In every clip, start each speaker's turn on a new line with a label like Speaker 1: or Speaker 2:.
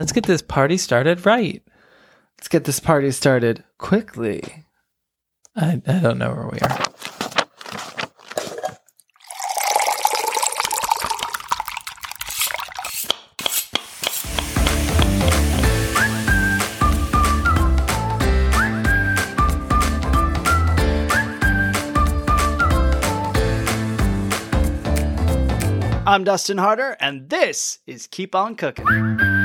Speaker 1: Let's get this party started right.
Speaker 2: Let's get this party started quickly.
Speaker 1: I, I don't know where we are.
Speaker 3: I'm Dustin Harder, and this is Keep On Cooking.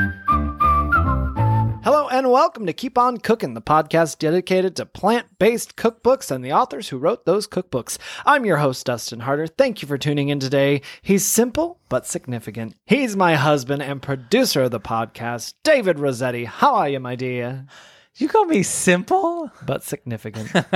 Speaker 2: Hello and welcome to Keep On Cooking, the podcast dedicated to plant based cookbooks and the authors who wrote those cookbooks. I'm your host, Dustin Harder. Thank you for tuning in today. He's simple but significant. He's my husband and producer of the podcast, David Rossetti. How are you, my dear?
Speaker 1: You call me simple,
Speaker 2: But significant.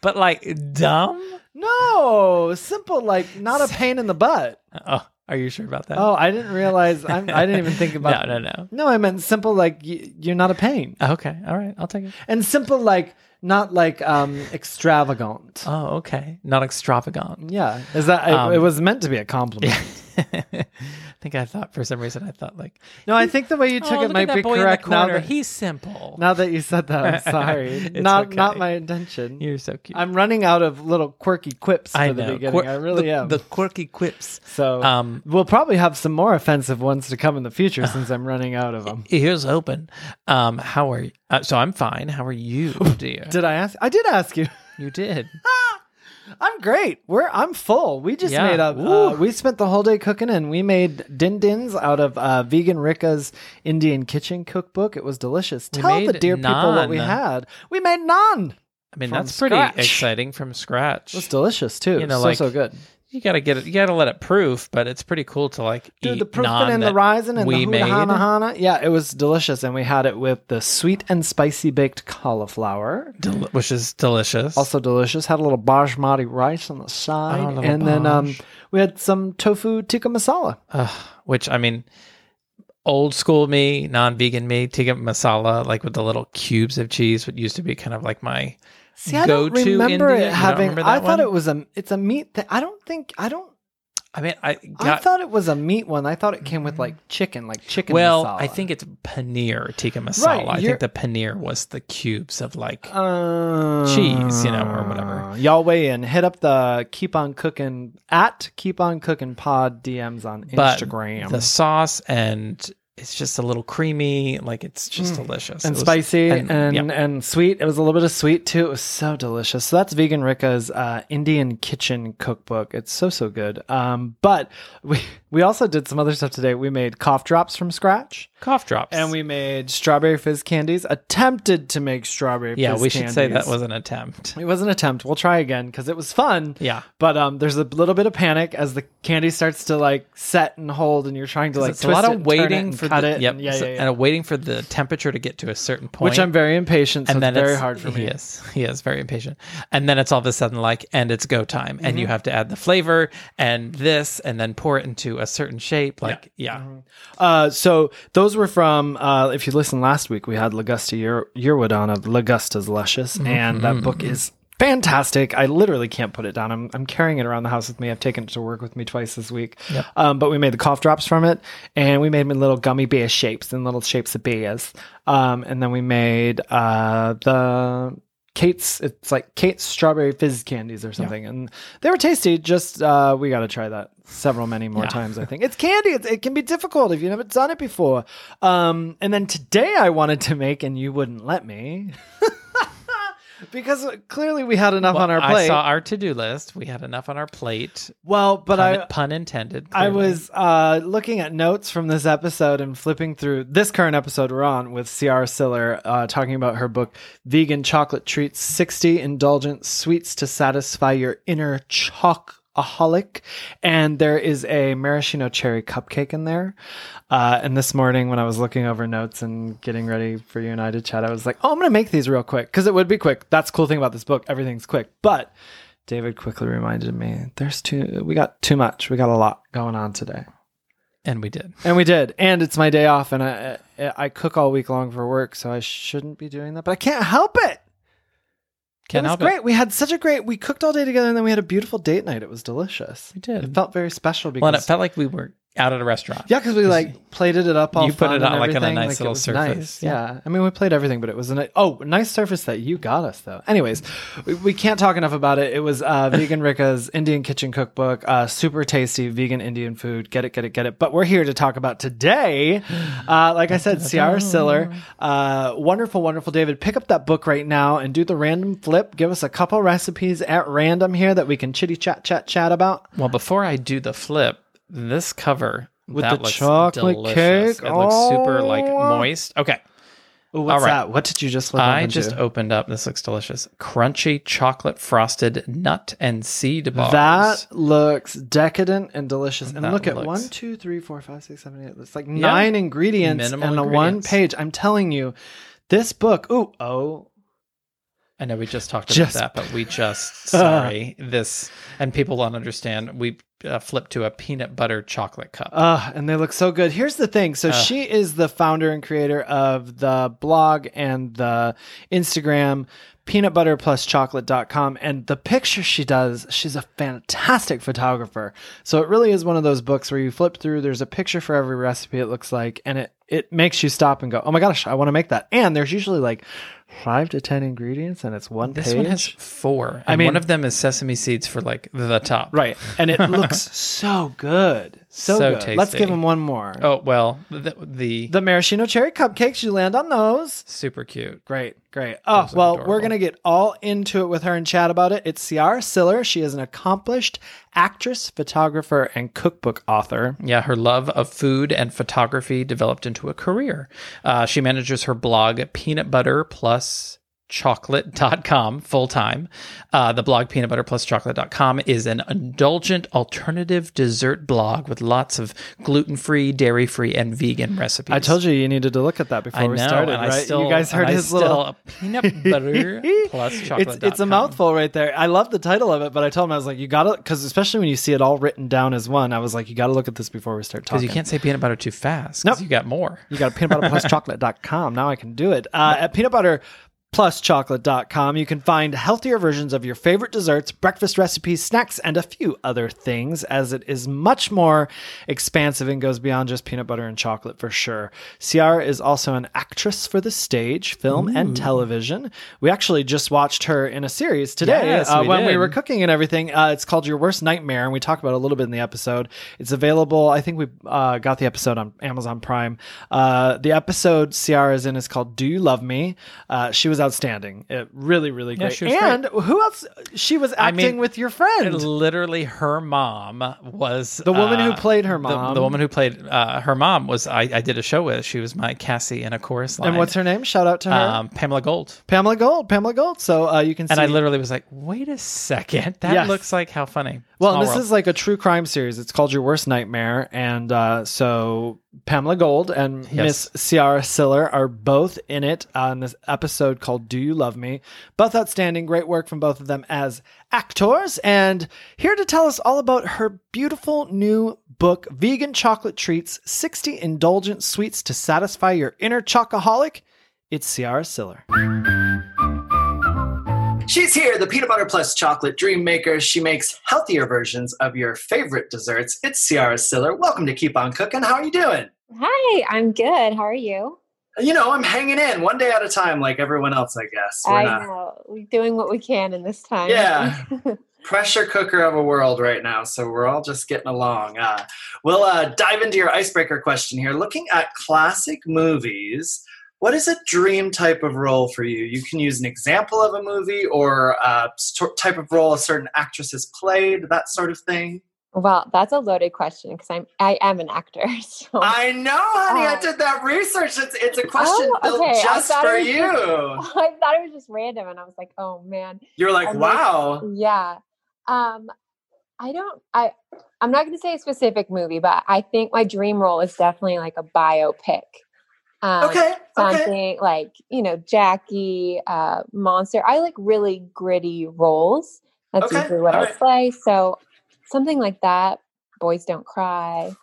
Speaker 1: but like dumb.
Speaker 2: no, simple like not a pain in the butt.
Speaker 1: Oh, are you sure about that?
Speaker 2: Oh, I didn't realize. I'm, I didn't even think about.
Speaker 1: no, no, no.
Speaker 2: No, I meant simple like y- you're not a pain,
Speaker 1: Okay, all right, I'll take it.
Speaker 2: and simple like not like um extravagant.
Speaker 1: Oh, okay, not extravagant.
Speaker 2: Yeah, is that it-
Speaker 1: Um,
Speaker 2: it, was meant to be a compliment.
Speaker 1: I think I thought for some reason I thought like
Speaker 2: No, I think the way you took
Speaker 1: oh,
Speaker 2: it might be
Speaker 1: boy in the
Speaker 2: correct now that
Speaker 1: He's simple.
Speaker 2: now that you said that. I'm sorry. Not
Speaker 1: okay.
Speaker 2: not my intention.
Speaker 1: You're so cute.
Speaker 2: I'm running out of little quirky quips for the beginning.
Speaker 1: Quir-
Speaker 2: I really
Speaker 1: the,
Speaker 2: am.
Speaker 1: The quirky quips.
Speaker 2: so
Speaker 1: Um,
Speaker 2: we'll probably have some more offensive ones to come in the future since I'm running out of them.
Speaker 1: Here's open. Um, how are you? Uh, so I'm fine. How are you, dear?
Speaker 2: Did I ask? I did ask you.
Speaker 1: you did.
Speaker 2: I'm great. We're I'm full. We just
Speaker 1: Yeah.
Speaker 2: made up. Uh, we spent the whole day cooking, and we made din dins out of uh, vegan Richa's Indian kitchen cookbook. It was delicious. Tell the
Speaker 1: made
Speaker 2: dear people what we
Speaker 1: naan.
Speaker 2: had. We made naan.
Speaker 1: I mean,
Speaker 2: From
Speaker 1: that's pretty
Speaker 2: scratch.
Speaker 1: exciting from scratch.
Speaker 2: It was delicious too.
Speaker 1: You know,
Speaker 2: so
Speaker 1: like,
Speaker 2: so good.
Speaker 1: You gotta get it. You gotta let it proof, but it's pretty cool to like
Speaker 2: Dude,
Speaker 1: eat
Speaker 2: the proofing and the rising and
Speaker 1: we
Speaker 2: the
Speaker 1: made.
Speaker 2: hana hana. Yeah, it was delicious, and we had it with the sweet and spicy baked cauliflower.
Speaker 1: Del- which is delicious.
Speaker 2: Also delicious. Had a little basmati rice on the side,
Speaker 1: Oh,
Speaker 2: and then um, we had some tofu tikka masala.
Speaker 1: Ugh, which I mean, old school me, non-vegan me, tikka masala, like with the little cubes of cheese, what used to be kind of like my
Speaker 2: See, I don't
Speaker 1: go-to
Speaker 2: remember
Speaker 1: India.
Speaker 2: It
Speaker 1: don't
Speaker 2: having.
Speaker 1: remember
Speaker 2: I thought
Speaker 1: one?
Speaker 2: it was a. It's a meat thing. I don't think. I don't.
Speaker 1: I mean, I
Speaker 2: I thought it was a meat one. I thought it came with like chicken, like chicken.
Speaker 1: well,
Speaker 2: masala.
Speaker 1: I think it's paneer tikka masala. I think the paneer was the cubes of like
Speaker 2: Uh,
Speaker 1: cheese, you know, or whatever.
Speaker 2: Y'all weigh in. Hit up the keep on cooking at keep on cooking pod DMs on
Speaker 1: but
Speaker 2: Instagram.
Speaker 1: the sauce and it's just a little creamy, like it's just delicious
Speaker 2: and
Speaker 1: was-
Speaker 2: spicy and
Speaker 1: and-
Speaker 2: and, sweet. It was a little bit of sweet too. It was so delicious. So that's Vegan Richa's uh, Indian kitchen cookbook. It's so so good. Um, but we we also did some other stuff today. We made cough drops from scratch,
Speaker 1: cough drops,
Speaker 2: and we made strawberry fizz candies. Attempted to make strawberry. Fizz candies.
Speaker 1: Yeah,
Speaker 2: fizz
Speaker 1: we should say that was an attempt.
Speaker 2: It was an attempt. We'll try again because it was fun.
Speaker 1: Yeah.
Speaker 2: But um, there's a little bit of panic as the candy starts to like set and hold, and you're trying to like
Speaker 1: it's a
Speaker 2: twist
Speaker 1: lot
Speaker 2: it
Speaker 1: of waiting for
Speaker 2: cut
Speaker 1: the
Speaker 2: it.
Speaker 1: yep,
Speaker 2: and yeah,
Speaker 1: so-
Speaker 2: yeah, yeah.
Speaker 1: and waiting for the temperature to get to a certain point.
Speaker 2: Which I'm very impatient, so
Speaker 1: and then
Speaker 2: it's very
Speaker 1: it's-
Speaker 2: hard for me.
Speaker 1: He is. He is very impatient. And then it's all of a sudden like, and it's go time, and you
Speaker 2: Mm-hmm.
Speaker 1: have to add the flavor and this, and then pour it into a certain shape. Like, yeah,
Speaker 2: Uh, so those were from. Uh, if you listened last week, we had Lagusta Year- Yearwood on of Lagusta's Luscious,
Speaker 1: Mm-hmm,
Speaker 2: and that book is fantastic. I literally can't put it down. I'm I'm carrying it around the house with me. I've taken it to work with me twice this week. Um, but we made the cough drops from it, and we made them in little gummy bear shapes and little shapes of bears. Um, and then we made uh the. Kate's, it's like Kate's strawberry fizz candies or something, and they were tasty. Just uh, we got to try that several, many more
Speaker 1: Yeah.
Speaker 2: times. I think it's candy. It's, it can be difficult if you haven't done it before. Um, and then today I wanted to make, and you wouldn't let me, because clearly we had enough on our plate.
Speaker 1: I saw our to do list. We had enough on our plate.
Speaker 2: well, but
Speaker 1: Pun,
Speaker 2: I
Speaker 1: pun intended.
Speaker 2: I was uh, looking at notes from this episode and flipping through this current episode we're on with Ciara Siller uh, talking about her book, Vegan Chocolate Treats 60 Indulgent Sweets to Satisfy Your Inner Chocoholic. And there is a maraschino cherry cupcake in there. Uh, and this morning, when I was looking over notes and getting ready for you and I to chat, I was like, oh, I'm going to make these real quick because it would be quick. That's the cool thing about this book. Everything's quick. But David quickly reminded me there's too, we got too much. We got a lot going on today.
Speaker 1: and we did.
Speaker 2: And we did. And it's my day off, and I I cook all week long for work, so I shouldn't be doing that. But I can't help it.
Speaker 1: Can't
Speaker 2: it was great.
Speaker 1: it.
Speaker 2: We had such a great. We cooked all day together, and then we had a beautiful date night. It was delicious.
Speaker 1: We did.
Speaker 2: It felt very special because
Speaker 1: Well, it felt like we were out at a restaurant.
Speaker 2: Yeah, because we like plated it up all
Speaker 1: You put it on, like, on a nice
Speaker 2: it
Speaker 1: little surface.
Speaker 2: nice.
Speaker 1: Yeah.
Speaker 2: Yeah. I mean we played everything, but it was a ni- oh nice surface that you got us though. Anyways, we, we can't talk enough about it. It was uh, Vegan Richa's Indian Kitchen Cookbook, uh, super tasty vegan Indian food. Get it, get it, get it. But we're here to talk about today. Uh, like I said, Ciara Siller, uh, wonderful, wonderful. David, pick up that book right now and do the random flip. Give us a couple recipes at random here that we can chitty chat, chat, chat about.
Speaker 1: Well, before I do the flip, this cover
Speaker 2: With
Speaker 1: that
Speaker 2: the chocolate
Speaker 1: delicious.
Speaker 2: cake?
Speaker 1: It looks super like moist. Okay,
Speaker 2: Ooh, what's
Speaker 1: All right.
Speaker 2: that? What did you just
Speaker 1: I just opened up. This looks delicious. Crunchy chocolate frosted nut and seed bars.
Speaker 2: That looks decadent and delicious. And
Speaker 1: That
Speaker 2: look at one, two, three, four, five, six, seven, eight. It's like nine ingredients
Speaker 1: Minimal
Speaker 2: and a one page. I'm telling you, this book. Ooh, oh,
Speaker 1: I know we just talked
Speaker 2: Just-
Speaker 1: about that, but we just sorry this and people don't understand. We uh, flipped to a peanut butter chocolate cup.
Speaker 2: uh, and they look so good. Here's the thing. So
Speaker 1: Ugh.
Speaker 2: she is the founder and creator of the blog and the Instagram peanutbutterpluschocolate.com and the picture she does she's a fantastic photographer so it really is one of those books where you flip through there's a picture for every recipe it looks like and it it makes you stop and go oh my gosh i want to make that and there's usually like five to ten ingredients and it's one
Speaker 1: this
Speaker 2: page
Speaker 1: one has four.
Speaker 2: I
Speaker 1: and
Speaker 2: mean-
Speaker 1: one of them is sesame seeds for like the top.
Speaker 2: right and it looks so good so,
Speaker 1: So
Speaker 2: good let's give him one more
Speaker 1: Oh well, the, the,
Speaker 2: the maraschino cherry cupcakes you land on those
Speaker 1: super cute.
Speaker 2: Great, great. Oh,
Speaker 1: Those
Speaker 2: well, we're going to get all into it with her and chat about it. It's Ciara Siller. She is an accomplished actress, photographer, and cookbook author.
Speaker 1: Yeah, her love of food and photography developed into a career. Uh, she manages her blog, Peanut Butter Plus chocolate.com full time. Uh, the blog peanut butter plus chocolate.com is an indulgent alternative dessert blog with lots of gluten free, dairy free, and vegan recipes.
Speaker 2: I told you you needed to look at that before
Speaker 1: I
Speaker 2: we started, right?
Speaker 1: I still,
Speaker 2: you guys heard his
Speaker 1: still-
Speaker 2: little.
Speaker 1: peanut butter plus chocolate.
Speaker 2: It's it's a mouthful right there. I love the title of it, but I told him I was like, you gotta, because especially when you see it all written down as one, I was like, you gotta look at this before we start talking.
Speaker 1: because you can't say peanut butter too fast. Because
Speaker 2: Nope.
Speaker 1: you got more.
Speaker 2: You got a peanutbutterpluschocolate.com. Now I can do it. Uh, at peanutbutterpluschocolate.com, you can find healthier versions of your favorite desserts, breakfast recipes, snacks, and a few other things, as it is much more expansive and goes beyond just peanut butter and chocolate for sure. Ciara is also an actress for the stage, film, and television. We actually just watched her in a series today
Speaker 1: Yes,
Speaker 2: uh,
Speaker 1: we
Speaker 2: when we were cooking and everything. Uh, it's called Your Worst Nightmare, and we talk about it a little bit in the episode. It's available. I think we uh, got the episode on Amazon Prime. Uh, the episode Ciara is in is called Do You Love Me? Uh, she was outstanding. It, really, really
Speaker 1: Yeah,
Speaker 2: great.
Speaker 1: was
Speaker 2: and who else? She was acting
Speaker 1: mean,
Speaker 2: with your friend.
Speaker 1: literally her mom was
Speaker 2: The woman who
Speaker 1: uh,
Speaker 2: played her mom.
Speaker 1: The, woman who played uh, her mom was I, I did a show with. She was my Cassie in a chorus line.
Speaker 2: and what's her name? Shout out to her.
Speaker 1: um, Pamela Gold.
Speaker 2: Pamela Gold. Pamela Gold. So uh, you can see.
Speaker 1: And I literally was like, "Wait a second, that
Speaker 2: Yes.
Speaker 1: looks like how funny."
Speaker 2: Well, this
Speaker 1: world.
Speaker 2: is like a true crime series. It's called Your Worst Nightmare, and uh, so Pamela Gold and
Speaker 1: Yes.
Speaker 2: Miss Ciara Siller are both in it on this episode called "Do You Love Me?" Both outstanding, great work from both of them as actors, and here to tell us all about her beautiful new book, "Vegan Chocolate Treats: 60 Indulgent Sweets to Satisfy Your Inner Chocoholic." It's Ciara Siller.
Speaker 3: She's here, the peanut butter plus chocolate dream maker. She makes healthier versions of your favorite desserts. It's Ciara Siller. Welcome to Keep On Cooking. How are you doing?
Speaker 4: Hi, I'm good. How are you?
Speaker 3: You know, I'm hanging in one day at a time, like everyone else, I guess. We're
Speaker 4: I
Speaker 3: not
Speaker 4: know. We're doing what we can in this time.
Speaker 3: Yeah. pressure cooker of a world right now, so we're all just getting along. Uh, we'll uh, dive into your icebreaker question here. Looking at classic movies, what is a dream type of role for you? You can use an example of a movie or a type of role a certain actress has played, that sort of thing.
Speaker 4: well, that's a loaded question because I'm I am an actor. So
Speaker 3: I know, honey. I
Speaker 4: Uh,
Speaker 3: did that research. It's, it's a question
Speaker 4: Oh, okay. I
Speaker 3: just for you.
Speaker 4: I thought it was just random, and I was like, oh man,
Speaker 3: You're like,
Speaker 4: I'm like-
Speaker 3: wow.
Speaker 4: yeah. Um, I don't. I I'm not going to say a specific movie, but I think my dream role is definitely like a biopic. Um,
Speaker 3: Okay, okay.
Speaker 4: something like you know Jackie, uh, Monster. I like really gritty roles. That's
Speaker 3: Okay,
Speaker 4: usually what I
Speaker 3: alright.
Speaker 4: play. So something like that. Boys don't cry.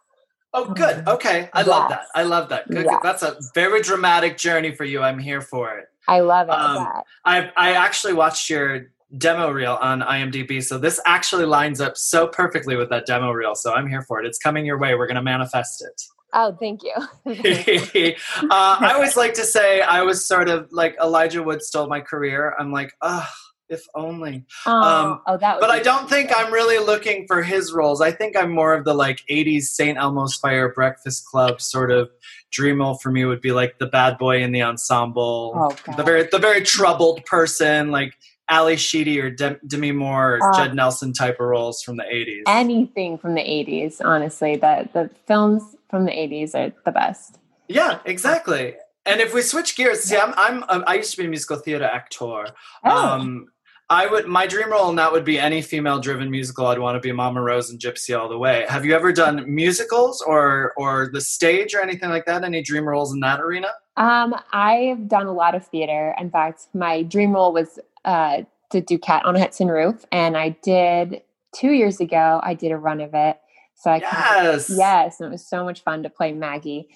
Speaker 3: Oh, good. Okay. I love that. I love that. Good.
Speaker 4: Yes.
Speaker 3: That's a very dramatic journey for you. I'm here for it.
Speaker 4: I love it.
Speaker 3: Um, I I actually watched your demo reel on IMDb. So this actually lines up so perfectly with that demo reel. So I'm here for it. It's coming your way. We're going to manifest it.
Speaker 4: Oh, thank you.
Speaker 3: uh, I always like to say I was sort of like Elijah Wood stole my career. I'm like, oh, if only.
Speaker 4: Oh,
Speaker 3: Um,
Speaker 4: oh that.
Speaker 3: But I don't think. I'm really looking for his roles. I think I'm more of the like 80s St. Elmo's Fire Breakfast Club sort of dream role for me would be like the bad boy in the ensemble.
Speaker 4: Oh,
Speaker 3: the very the very troubled person like Ally Sheedy or Dem- Demi Moore or
Speaker 4: Uh,
Speaker 3: Judd Nelson type of roles from the 80s.
Speaker 4: anything from the '80s. Honestly, That the films from the '80s are the best.
Speaker 3: yeah, exactly. And if we switch gears, see, I'm, I'm, um, I used to be a musical theater actor.
Speaker 4: Oh.
Speaker 3: Um, I would, my dream role in that would be any female-driven musical. I'd want to be Mama Rose and Gypsy all the way. Have you ever done musicals or, or the stage or anything like that? Any dream roles in that arena?
Speaker 4: Um, I've done a lot of theater. In fact, my dream role was uh, to do Cat on a Hot Tin Roof, and I did two years ago. I did a run of it, so I
Speaker 3: Yes.
Speaker 4: yes, and it was so much fun to play Maggie.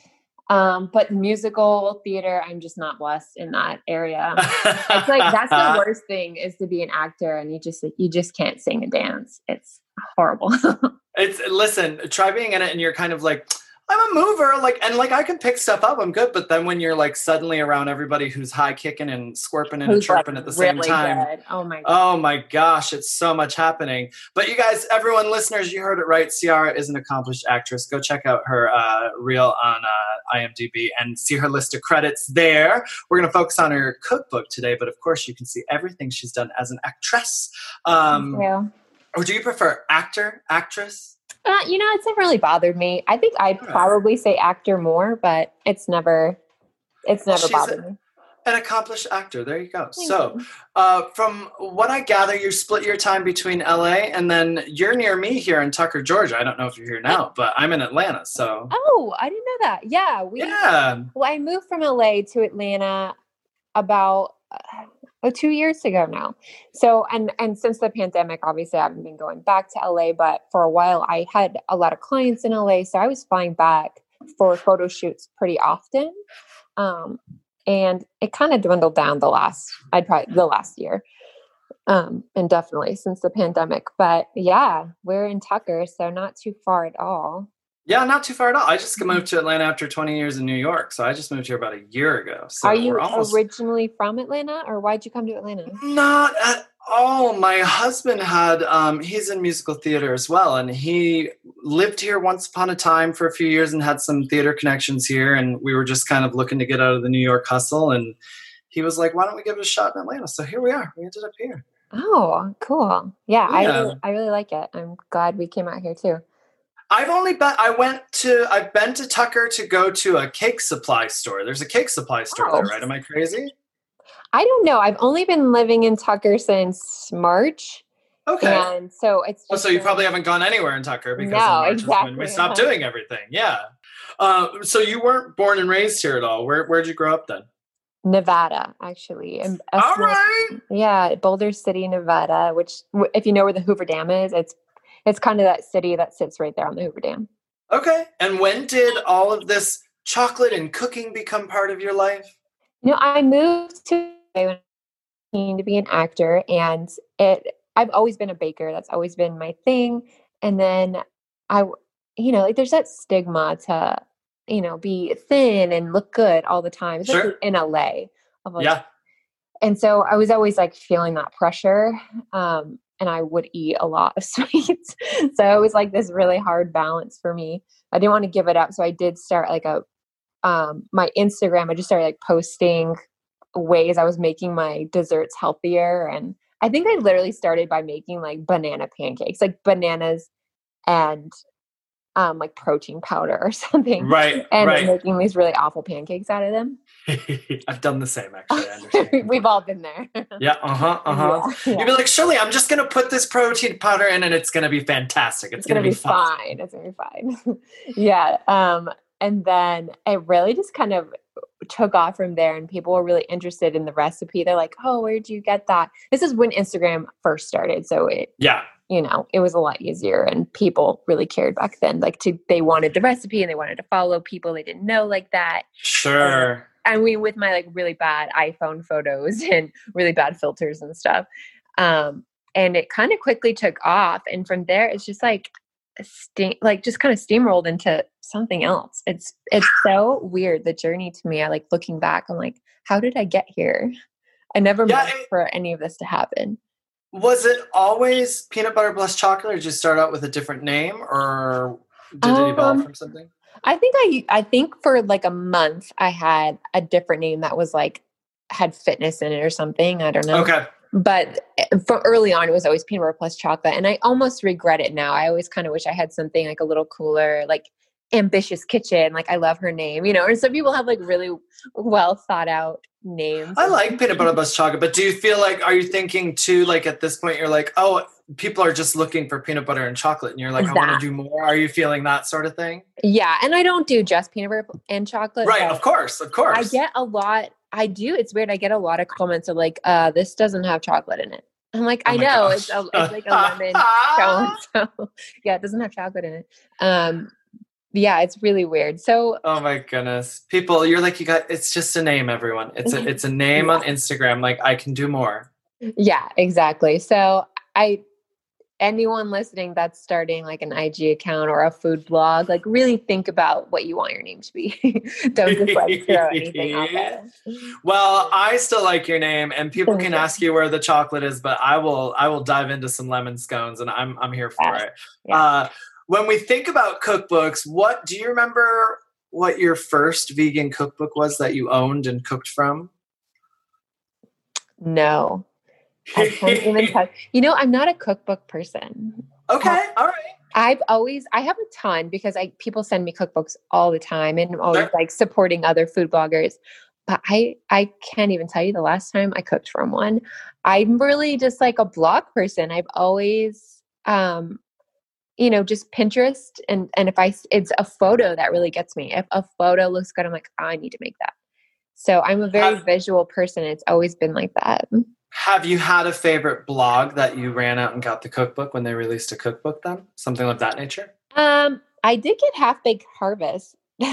Speaker 4: Um, but musical theater, I'm just not blessed in that area. It's like that's the worst thing is to be an actor and you just you just can't sing and dance. It's horrible.
Speaker 3: It's listen, try being in it and you're kind of like, I'm a mover, like and like I can pick stuff up, I'm good. But then when you're like suddenly around everybody who's high kicking and squirping and
Speaker 4: like,
Speaker 3: chirping at the same
Speaker 4: really
Speaker 3: time.
Speaker 4: good. Oh my god.
Speaker 3: Oh my gosh, it's so much happening. But you guys, everyone, listeners, you heard it right. Ciara is an accomplished actress. Go check out her uh, reel on uh, IMDb and see her list of credits there. We're going to focus on her cookbook today, but of course, you can see everything she's done as an actress. Um,
Speaker 4: Thank you.
Speaker 3: or do you prefer actor, actress?
Speaker 4: Uh, you know, it's never really bothered me. I think I'd
Speaker 3: Alright.
Speaker 4: probably say actor more, but it's never, it's never
Speaker 3: she's a-
Speaker 4: bothered me.
Speaker 3: An accomplished actor. There you go.
Speaker 4: Thank
Speaker 3: so,
Speaker 4: you.
Speaker 3: uh, from what I gather, you split your time between LA and then you're near me here in Tucker, Georgia. I don't know if you're here now, but I'm in Atlanta. So,
Speaker 4: oh, I didn't know that. Yeah, we.
Speaker 3: yeah.
Speaker 4: Well, I moved from LA to Atlanta about uh, oh, two years ago now. So, and and since the pandemic, obviously, I haven't been going back to LA. But for a while, I had a lot of clients in LA, so I was flying back for photo shoots pretty often. Um, and it kind of dwindled down the last, I'd probably the last year. Um, and definitely since the pandemic. But yeah, we're in Tucker, so not too far at all.
Speaker 3: Yeah, not too far at all. I just
Speaker 4: Mm-hmm.
Speaker 3: moved to Atlanta after 20 years in New York. So I just moved here about a year ago. So
Speaker 4: Are you
Speaker 3: almost
Speaker 4: originally from Atlanta, or why'd you come to Atlanta?
Speaker 3: not at all. My husband had, um, he's in musical theater as well. And he lived here once upon a time for a few years and had some theater connections here. And we were just kind of looking to get out of the New York hustle. And he was like, why don't we give it a shot in Atlanta? So here we are. We ended up here.
Speaker 4: Oh, cool. Yeah, I, really, I really like it. I'm glad we came out here too.
Speaker 3: I've only been, I went to, I've been to Tucker to go to a cake supply store. There's a cake supply store there,
Speaker 4: Oh.
Speaker 3: right? Am I crazy?
Speaker 4: I don't know. I've only been living in Tucker since March,
Speaker 3: Okay.
Speaker 4: and so it's.
Speaker 3: Well,
Speaker 4: just
Speaker 3: so you probably haven't gone anywhere in Tucker because in
Speaker 4: No,
Speaker 3: March is when we
Speaker 4: exactly.
Speaker 3: stopped doing everything. Yeah. Uh, so you weren't born and raised here at all. Where where'd you grow up then?
Speaker 4: Nevada, actually.
Speaker 3: All
Speaker 4: small-
Speaker 3: right.
Speaker 4: Yeah, Boulder City, Nevada. Which, if you know where the Hoover Dam is, it's it's kind of that city that sits right there on the Hoover Dam.
Speaker 3: Okay. And when did all of this chocolate and cooking become part of your life?
Speaker 4: You know, I moved to LA I was to be an actor, and it. I've always been a baker. That's always been my thing. And then I you know, like there's that stigma to, you know, be thin and look good all the time,
Speaker 3: Sure.
Speaker 4: in LA. Like,
Speaker 3: Yeah.
Speaker 4: and so I was always like feeling that pressure. Um, and I would eat a lot of sweets. so it was like this really hard balance for me. I didn't want to give it up. So I did start like a um my Instagram, I just started like posting ways I was making my desserts healthier. And I think I literally started by making like banana pancakes, like bananas and um like protein powder or something.
Speaker 3: Right.
Speaker 4: And
Speaker 3: right.
Speaker 4: making these really awful pancakes out of them.
Speaker 3: I've done the same actually.
Speaker 4: We've all been there.
Speaker 3: yeah. Uh huh. Uh huh.
Speaker 4: Yeah, yeah.
Speaker 3: You'd be like, Shirley, I'm just gonna put this protein powder in, and it's gonna be fantastic. It's,
Speaker 4: it's gonna, be fine. It's gonna be fine. yeah. Um, and then it really just kind of took off from there, and people were really interested in the recipe. They're like, "Oh, where'd you get that?" This is when Instagram first started, so it,
Speaker 3: Yeah.
Speaker 4: You know, it was a lot easier, and people really cared back then. Like, to they wanted the recipe, and they wanted to follow people they didn't know like that.
Speaker 3: Sure.
Speaker 4: and we with my like really bad iphone photos and really bad filters and stuff Um, and it kind of quickly took off. And from there, it's just like, steam, like just kind of steamrolled into something else. It's it's so weird the journey to me. I like looking back. I'm like, how did I get here? I never
Speaker 3: Yeah,
Speaker 4: meant
Speaker 3: it-
Speaker 4: for any of this to happen.
Speaker 3: Was it always peanut butter plus chocolate, or did you start out with a different name, or did it evolve
Speaker 4: Um,
Speaker 3: from something?
Speaker 4: I think I I think for like a month I had a different name that was like had fitness in it or something. I don't know.
Speaker 3: Okay.
Speaker 4: But eh, from early on, it was always peanut butter plus chocolate, and I almost regret it now. I always kind of wish I had something like a little cooler, like ambitious kitchen. Like I love her name, you know. And some people have like really well thought out names.
Speaker 3: I like peanut butter plus chocolate, but do you feel like are you thinking too like at this point you're like, oh, people are just looking for peanut butter and chocolate, and you're like, I want to do more. Are you feeling that sort of thing?
Speaker 4: Yeah, and I don't do just peanut butter and chocolate.
Speaker 3: Right, of course, of course.
Speaker 4: I get a lot. I do. It's weird. I get a lot of comments of like, uh, "This doesn't have chocolate in it." I'm like,
Speaker 3: Oh
Speaker 4: I know it's, a, it's like a lemon cone, so yeah, it doesn't have chocolate in it. Um, yeah, it's really weird. So
Speaker 3: Oh my goodness. People, you're like you got it's just a name, everyone. It's a it's a name on Instagram. Like I can do more.
Speaker 4: yeah, exactly. So I, anyone listening that's starting like an IG account or a food blog, like really think about what you want your name to be. don't just like throw anything out there.
Speaker 3: Well, I still like your name and people can ask you where the chocolate is, but I will I will dive into some lemon scones and I'm I'm here for
Speaker 4: Yes.
Speaker 3: it.
Speaker 4: Yeah.
Speaker 3: Uh when we think about cookbooks, what do you remember what your first vegan cookbook was that you owned and cooked from?
Speaker 4: No, I can't even touch. You know, I'm not a cookbook person.
Speaker 3: okay, all right.
Speaker 4: I've always I have a ton because I people send me cookbooks all the time and I'm always
Speaker 3: Sure.
Speaker 4: like supporting other food bloggers. But I I can't even tell you the last time I cooked from one. I'm really just like a blog person. I've always um you know just Pinterest and and if i it's a photo that really gets me. If a photo looks good I'm like I need to make that. So I'm a very
Speaker 3: Have-
Speaker 4: visual person. It's always been like that.
Speaker 3: Have you had a favorite blog that you ran out and got the cookbook when they released a cookbook then? Something of that nature?
Speaker 4: Um, I did get Half Baked Harvest,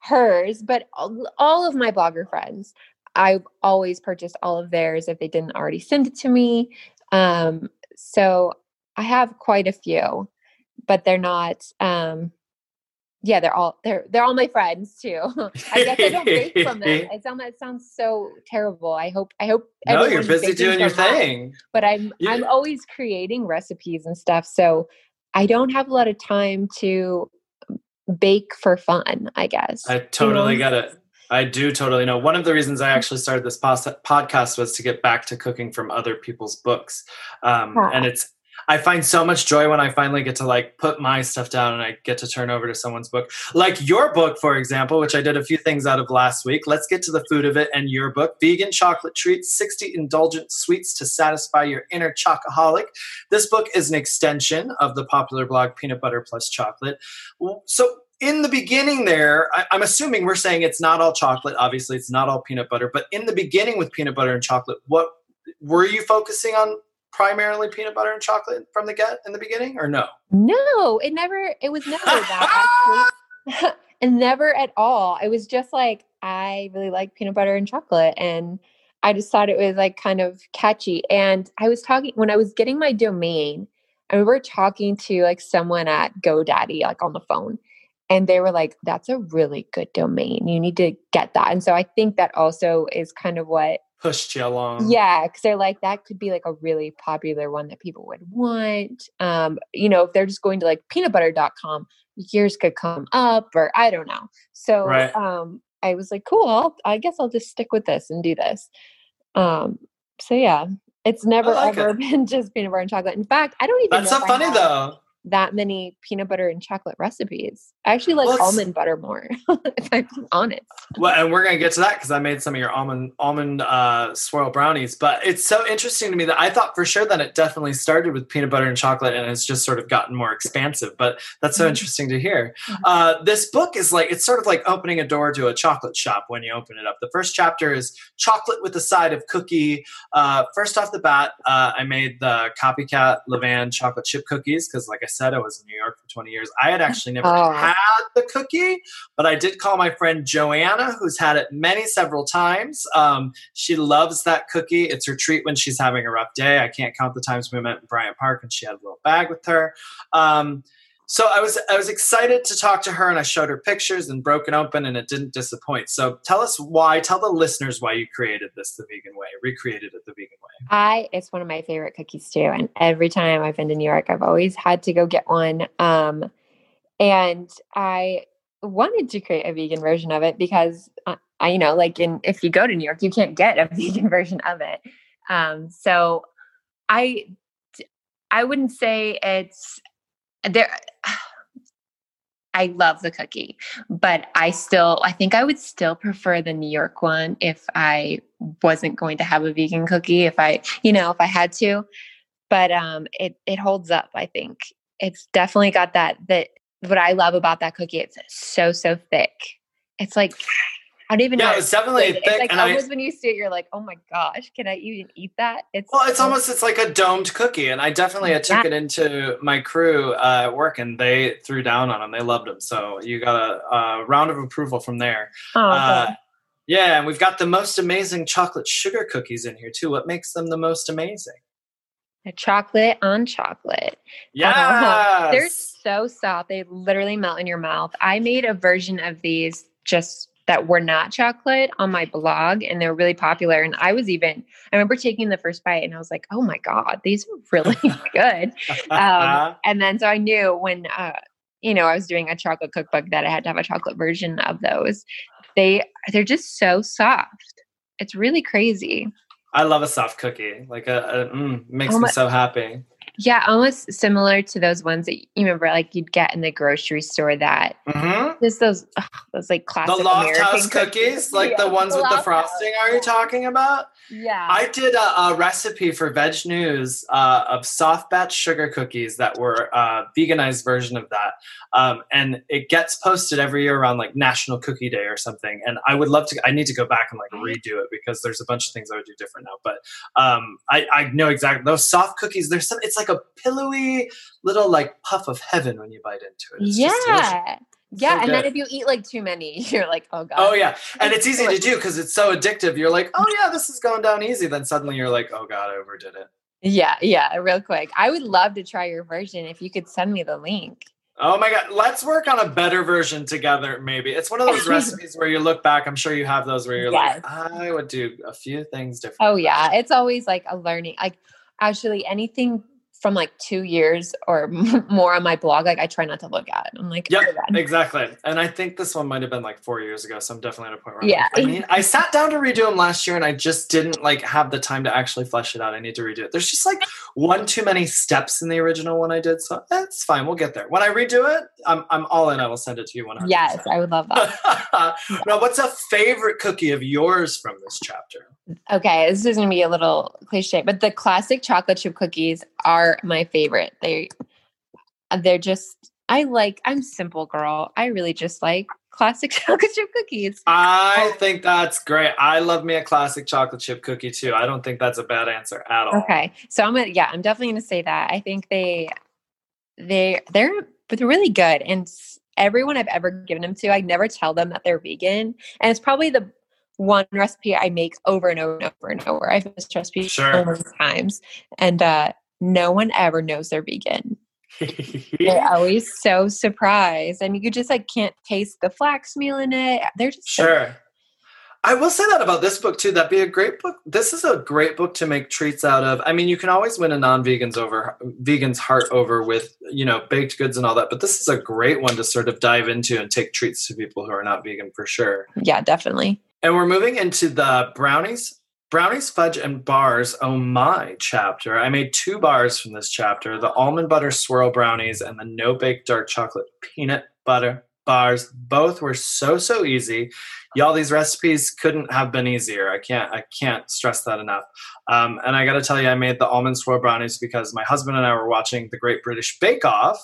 Speaker 4: hers, but all, all of my blogger friends, I've always purchased all of theirs if they didn't already send it to me. Um, so I have quite a few, but they're not. Um, yeah, they're all they're they're all my friends too. I guess I don't bake from them. It sounds that sounds so terrible. I hope I hope
Speaker 3: No, you're busy doing your thing.
Speaker 4: but I'm
Speaker 3: You-
Speaker 4: I'm always creating recipes and stuff. So I don't have a lot of time to bake for fun, I guess.
Speaker 3: I totally
Speaker 4: know?
Speaker 3: get it. I do totally know. One of the reasons I actually started this podcast was to get back to cooking from other people's books. Um,
Speaker 4: Ah.
Speaker 3: And it's, I find so much joy when I finally get to like put my stuff down and I get to turn over to someone's book. Like your book, for example, which I did a few things out of last week. Let's get to the food of it and your book, Vegan Chocolate Treats 60 Indulgent Sweets to Satisfy Your Inner Chocoholic. This book is an extension of the popular blog Peanut Butter Plus Chocolate. So, in the beginning, there, I, I'm assuming we're saying it's not all chocolate. Obviously, it's not all peanut butter. But in the beginning, with peanut butter and chocolate, what were you focusing on? Primarily peanut butter and chocolate from the get in the beginning, or no?
Speaker 4: no, it never it was never that actually. and never at all. It was just like I really like peanut butter and chocolate and I just thought it was like kind of catchy. And I was talking when I was getting my domain, I remember talking to like someone at GoDaddy, like on the phone, and they were like, that's a really good domain. You need to get that. And so I think that also is kind of what,
Speaker 3: Pushed you along.
Speaker 4: yeah, because they're like, that could be like a really popular one that people would want. Um, you know, if they're just going to like peanutbutter.com, yours could come up, or I don't know. So
Speaker 3: Right.
Speaker 4: um, I was like, cool, I'll, I guess I'll just stick with this and do this. Um, so yeah, it's never
Speaker 3: like
Speaker 4: ever
Speaker 3: it.
Speaker 4: been just peanut butter and chocolate. In fact, I don't even
Speaker 3: That's so funny though.
Speaker 4: That many peanut butter and chocolate recipes. I actually like
Speaker 3: Well,
Speaker 4: almond butter more, if I'm honest.
Speaker 3: Well, and we're gonna get to that because I made some of your almond almond uh, swirl brownies. But it's so interesting to me that I thought for sure that it definitely started with peanut butter and chocolate, and it's just sort of gotten more expansive. But that's so
Speaker 4: Mhm.
Speaker 3: interesting to hear.
Speaker 4: Mhm.
Speaker 3: Uh, this book is like it's sort of like opening a door to a chocolate shop when you open it up. The first chapter is chocolate with a side of cookie. Uh, first off the bat, uh, I made the copycat Levain chocolate chip cookies because, like I said, I was in New York for 20 years. I had actually never
Speaker 4: Oh.
Speaker 3: had the cookie, but I did call my friend Joanna, who's had it many several times. Um, she loves that cookie. It's her treat when she's having a rough day. I can't count the times we met in Bryant Park and she had a little bag with her. Um, so I was I was excited to talk to her and I showed her pictures and broken open and it didn't disappoint. So tell us why, tell the listeners why you created this the vegan way, recreated it the vegan way.
Speaker 4: I it's one of my favorite cookies too, and every time I've been to New York, I've always had to go get one. Um, and I wanted to create a vegan version of it because uh, I, you know, like in if you go to New York, you can't get a vegan version of it. Um, so I, I wouldn't say it's there. I love the cookie, but I still, I think I would still prefer the New York one if I wasn't going to have a vegan cookie, if I, you know, if I had to. But um, it it holds up. I think it's definitely got that. That what I love about that cookie, it's so so thick. It's like I don't even know.
Speaker 3: Yeah, it's definitely thick.
Speaker 4: It's like
Speaker 3: and I,
Speaker 4: almost when you see it, you're like, oh my gosh, can I even eat that? It's
Speaker 3: Well, it's
Speaker 4: so-
Speaker 3: almost it's like a domed cookie, and I definitely I took
Speaker 4: Yeah.
Speaker 3: it into my crew uh, at work, and they threw down on them. They loved them, so you got a, a round of approval from there.
Speaker 4: Oh,
Speaker 3: Uh, yeah, and we've got the most amazing chocolate sugar cookies in here too. What makes them the most amazing?
Speaker 4: A chocolate on chocolate.
Speaker 3: Yes,
Speaker 4: They're so soft. They literally melt in your mouth. I made a version of these just that were not chocolate on my blog and they're really popular. And I was even, I remember taking the first bite and I was like, oh my God, these are really good. Um, and then so I knew when, uh, you know, I was doing a chocolate cookbook that I had to have a chocolate version of those. They, they're just so soft. It's really crazy.
Speaker 3: I love a soft cookie. Like a, a mm, makes
Speaker 4: Oh
Speaker 3: me so happy.
Speaker 4: Yeah, almost similar to those ones that you remember, like you'd get in the grocery store. That
Speaker 3: hmm
Speaker 4: just those, those like
Speaker 3: The
Speaker 4: classic
Speaker 3: Loft
Speaker 4: American
Speaker 3: House cookies, like the
Speaker 4: Yeah,
Speaker 3: ones with the
Speaker 4: Lofthouse,
Speaker 3: frosting. Are you talking about?
Speaker 4: Yeah,
Speaker 3: I did a, a recipe for VegNews uh, of soft batch sugar cookies that were a veganized version of that, um, and it gets posted every year around like National Cookie Day or something. And I would love to. I need to go back and like redo it because there's a bunch of things I would do different now. But um, I, I know exactly those soft cookies. There's some. It's like a pillowy little like puff of heaven when you bite into it. It's just
Speaker 4: yeah, yeah.
Speaker 3: So
Speaker 4: and then if you eat like too many, you're like, oh god.
Speaker 3: Oh yeah, and it's easy to do because it's so addictive. You're like, oh yeah, this is going down easy. Then suddenly you're like, oh god, I overdid it.
Speaker 4: yeah, yeah. Real quick, I would love to try your version if you could send me the link.
Speaker 3: Oh my god, let's work on a better version together. Maybe it's one of those recipes where you look back. I'm sure you have those where you're
Speaker 4: Yes.
Speaker 3: like, I would do a few things different.
Speaker 4: Oh yeah, it's always like a learning. Like actually, anything from like two years or more on my blog, like I try not to look at. it. I'm like,
Speaker 3: yeah,
Speaker 4: oh,
Speaker 3: exactly. And I think this one might have been like four years ago, so I'm definitely at a point where I'm
Speaker 4: Yeah.
Speaker 3: like, I mean, I sat down to redo them last year, and I just didn't like have the time to actually flesh it out. I need to redo it. There's just like one too many steps in the original one I did, so eh, that's fine. We'll get there. When I redo it, I'm I'm all in. I will send it to you 100.
Speaker 4: yes, I would love that.
Speaker 3: now, what's a favorite cookie of yours from this chapter?
Speaker 4: Okay, this is going to be a little cliche, but the classic chocolate chip cookies are my favorite. They they're just I like I'm simple girl. I really just like classic chocolate chip cookies.
Speaker 3: I think that's great. I love me a classic chocolate chip cookie too. I don't think that's a bad answer at all.
Speaker 4: Okay. So I'm gonna yeah, I'm definitely gonna say that. I think they they they're but they're really good. And everyone I've ever given them to, I never tell them that they're vegan. And it's probably the one recipe I make over and over and over and over. I've this recipe
Speaker 3: Sure.
Speaker 4: so many times. And uh no one ever knows they're vegan. They're always so surprised. And you just like can't taste the flax meal in it. They're just so
Speaker 3: Sure. I will say that about this book too. That'd be a great book. This is a great book to make treats out of. I mean, you can always win a non-vegan's over vegan's heart over with, you know, baked goods and all that, but this is a great one to sort of dive into and take treats to people who are not vegan for sure.
Speaker 4: yeah, definitely.
Speaker 3: And we're moving into the brownies, brownies, fudge, and bars. Oh my chapter! I made two bars from this chapter: the almond butter swirl brownies and the no bake dark chocolate peanut butter bars. Both were so so easy. Y'all, these recipes couldn't have been easier. I can't I can't stress that enough. Um, and I got to tell you, I made the almond swirl brownies because my husband and I were watching the Great British Bake Off,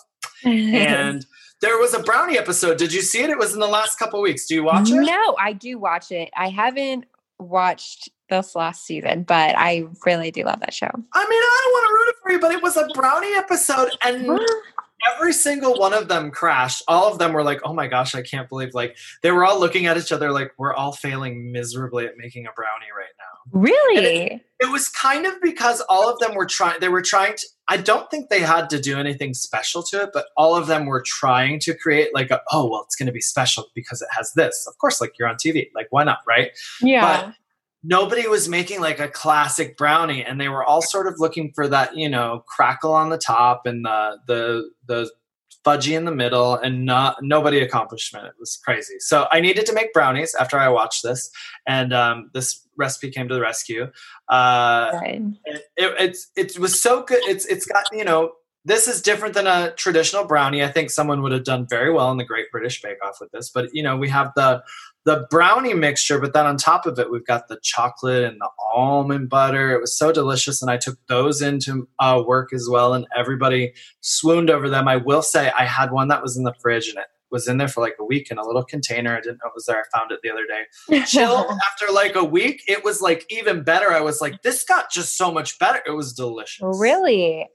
Speaker 3: and there was a brownie episode. Did you see it? It was in the last couple weeks. Do you watch it?
Speaker 4: No, I do watch it. I haven't watched this last season, but I really do love that show.
Speaker 3: I mean, I don't want to ruin it for you, but it was a brownie episode, and every single one of them crashed. All of them were like, "Oh my gosh, I can't believe!" Like they were all looking at each other like we're all failing miserably at making a brownie right now.
Speaker 4: Really?
Speaker 3: It was kind of because all of them were trying. They were trying to. I don't think they had to do anything special to it, but all of them were trying to create like a. Oh well, it's going to be special because it has this. Of course, like you're on TV. Like why not, right?
Speaker 4: Yeah.
Speaker 3: But nobody was making like a classic brownie and they were all sort of looking for that you know crackle on the top and the the the fudgy in the middle and not nobody accomplished it. It was crazy. So i needed to make brownies after i watched this and um, this recipe came to the rescue. Uh,
Speaker 4: Right.
Speaker 3: it, it, it's it was so good. It's it's got you know this is different than a traditional brownie. I think someone would have done very well in the great british bake off with this but you know we have the the brownie mixture but then on top of it we've got the chocolate and the almond butter. It was so delicious and i took those into uh, work as well and everybody swooned over them. I will say i had one that was in the fridge and it was in there for like a week in a little container. I didn't know it was there. I found it the other day. Chill after like a week it was like even better. I was like this got just so much better. It was delicious.
Speaker 4: Really?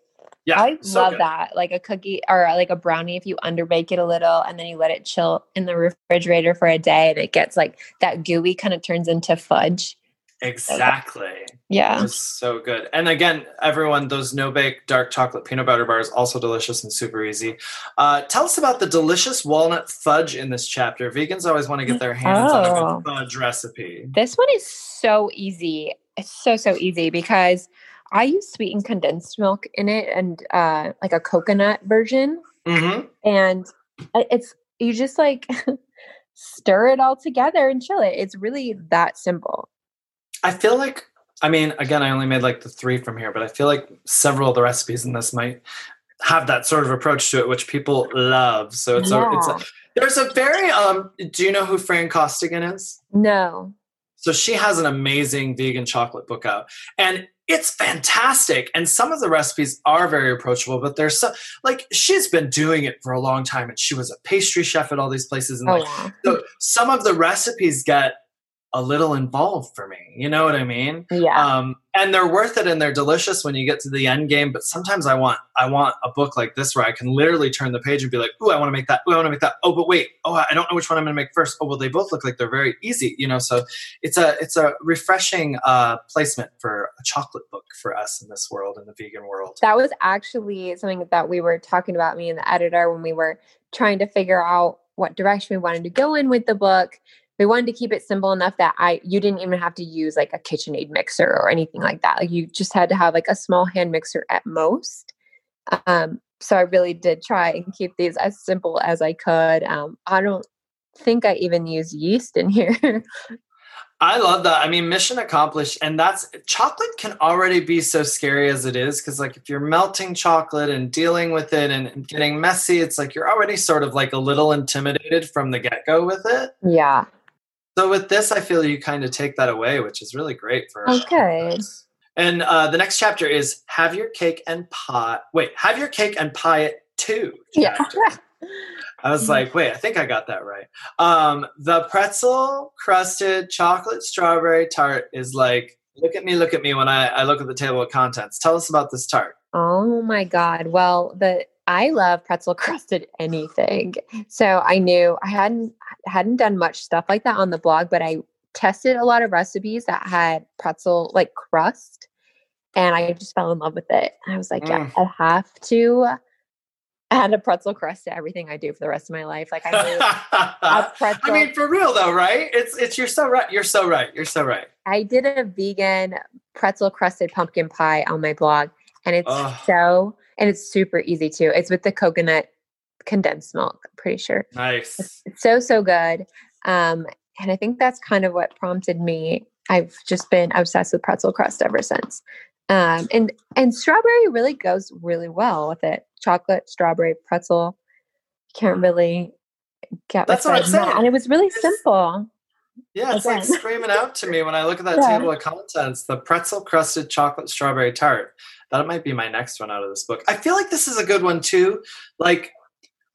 Speaker 3: Yeah
Speaker 4: I
Speaker 3: so
Speaker 4: love
Speaker 3: good.
Speaker 4: that. Like a cookie or like a brownie, if you underbake it a little and then you let it chill in the refrigerator for a day and it gets like that gooey kind of turns into fudge.
Speaker 3: exactly
Speaker 4: Yeah.
Speaker 3: so good and again everyone those no bake dark chocolate peanut butter bars also delicious and super easy uh, tell us about the delicious walnut fudge in this chapter vegans always want to get their hands on a
Speaker 4: Oh.
Speaker 3: fudge recipe
Speaker 4: This one is so easy. It's so, so easy because I use sweetened condensed milk in it and uh, like a coconut version.
Speaker 3: hmm
Speaker 4: And it's, you just like stir it all together and chill it. It's really that simple.
Speaker 3: I feel like, I mean, again, I only made like the three from here, but I feel like several of the recipes in this might have that sort of approach to it, which people love. So it's a, it's a, there's a very, um, do you know who Fran Costigan is?
Speaker 4: No.
Speaker 3: So she has an amazing vegan chocolate book out and it's fantastic. And some of the recipes are very approachable, but there's some, like, she's been doing it for a long time and she was a pastry chef at all these places. And
Speaker 4: Oh,
Speaker 3: like, so some of the recipes get a little involved for me. You know what I mean?
Speaker 4: Yeah.
Speaker 3: um, and they're worth it and they're delicious when you get to the end game. But sometimes I want I want a book like this where I can literally turn the page and be like, "Ooh, I want to make that. Ooh, I want to make that. Oh, but wait. Oh, I don't know which one I'm going to make first. Oh, well, they both look like they're very easy. You know, so it's a it's a refreshing uh, placement for a chocolate book for us in this world in the vegan world.
Speaker 4: that was actually something that we were talking about me and the editor when we were trying to figure out what direction we wanted to go in with the book we wanted to keep it simple enough that i you didn't even have to use like a kitchenaid mixer or anything like that like you just had to have like a small hand mixer at most um so i really did try and keep these as simple as i could um i don't think i even used yeast in here
Speaker 3: I love that. I mean, mission accomplished. And that's chocolate can already be so scary as it is. Cause like if you're melting chocolate and dealing with it and, and getting messy, it's like you're already sort of like a little intimidated from the get go with it.
Speaker 4: yeah
Speaker 3: So with this, I feel you kind of take that away, which is really great for. Us.
Speaker 4: Okay.
Speaker 3: And uh, the next chapter is have your cake and pie. Wait, have your cake and pie it too.
Speaker 4: yeah.
Speaker 3: I was
Speaker 4: Mhm.
Speaker 3: like, wait, I think I got that right. Um, the pretzel crusted chocolate strawberry tart is like, look at me, look at me when I, I look at the table of contents. Tell us about this tart.
Speaker 4: Oh my god. Well, the I love pretzel crusted anything. So I knew I hadn't hadn't done much stuff like that on the blog, but I tested a lot of recipes that had pretzel like crust and I just fell in love with it. I was like, yeah, mm. I have to add a pretzel crust to everything I do for the rest of my life. Like I a
Speaker 3: I
Speaker 4: pretzel
Speaker 3: mean, for real though, right? It's it's you're so right. You're so right. You're so right.
Speaker 4: I did a vegan pretzel crusted pumpkin pie on my blog, and it's so and it's super easy too. It's with the coconut condensed milk. I'm pretty sure
Speaker 3: Nice.
Speaker 4: it's so so good. Um, and I think that's kind of what prompted me. I've just been obsessed with pretzel crust ever since. Um, and and strawberry really goes really well with it. Chocolate, strawberry, pretzel. Can't really get
Speaker 3: That's what I'm
Speaker 4: beside that. And it was really
Speaker 3: It's-
Speaker 4: simple.
Speaker 3: Yeah, it's like screaming out to me when I look at that
Speaker 4: Yeah.
Speaker 3: table of contents. The pretzel crusted chocolate strawberry tart. That might be my next one out of this book. I feel like this is a good one too. Like,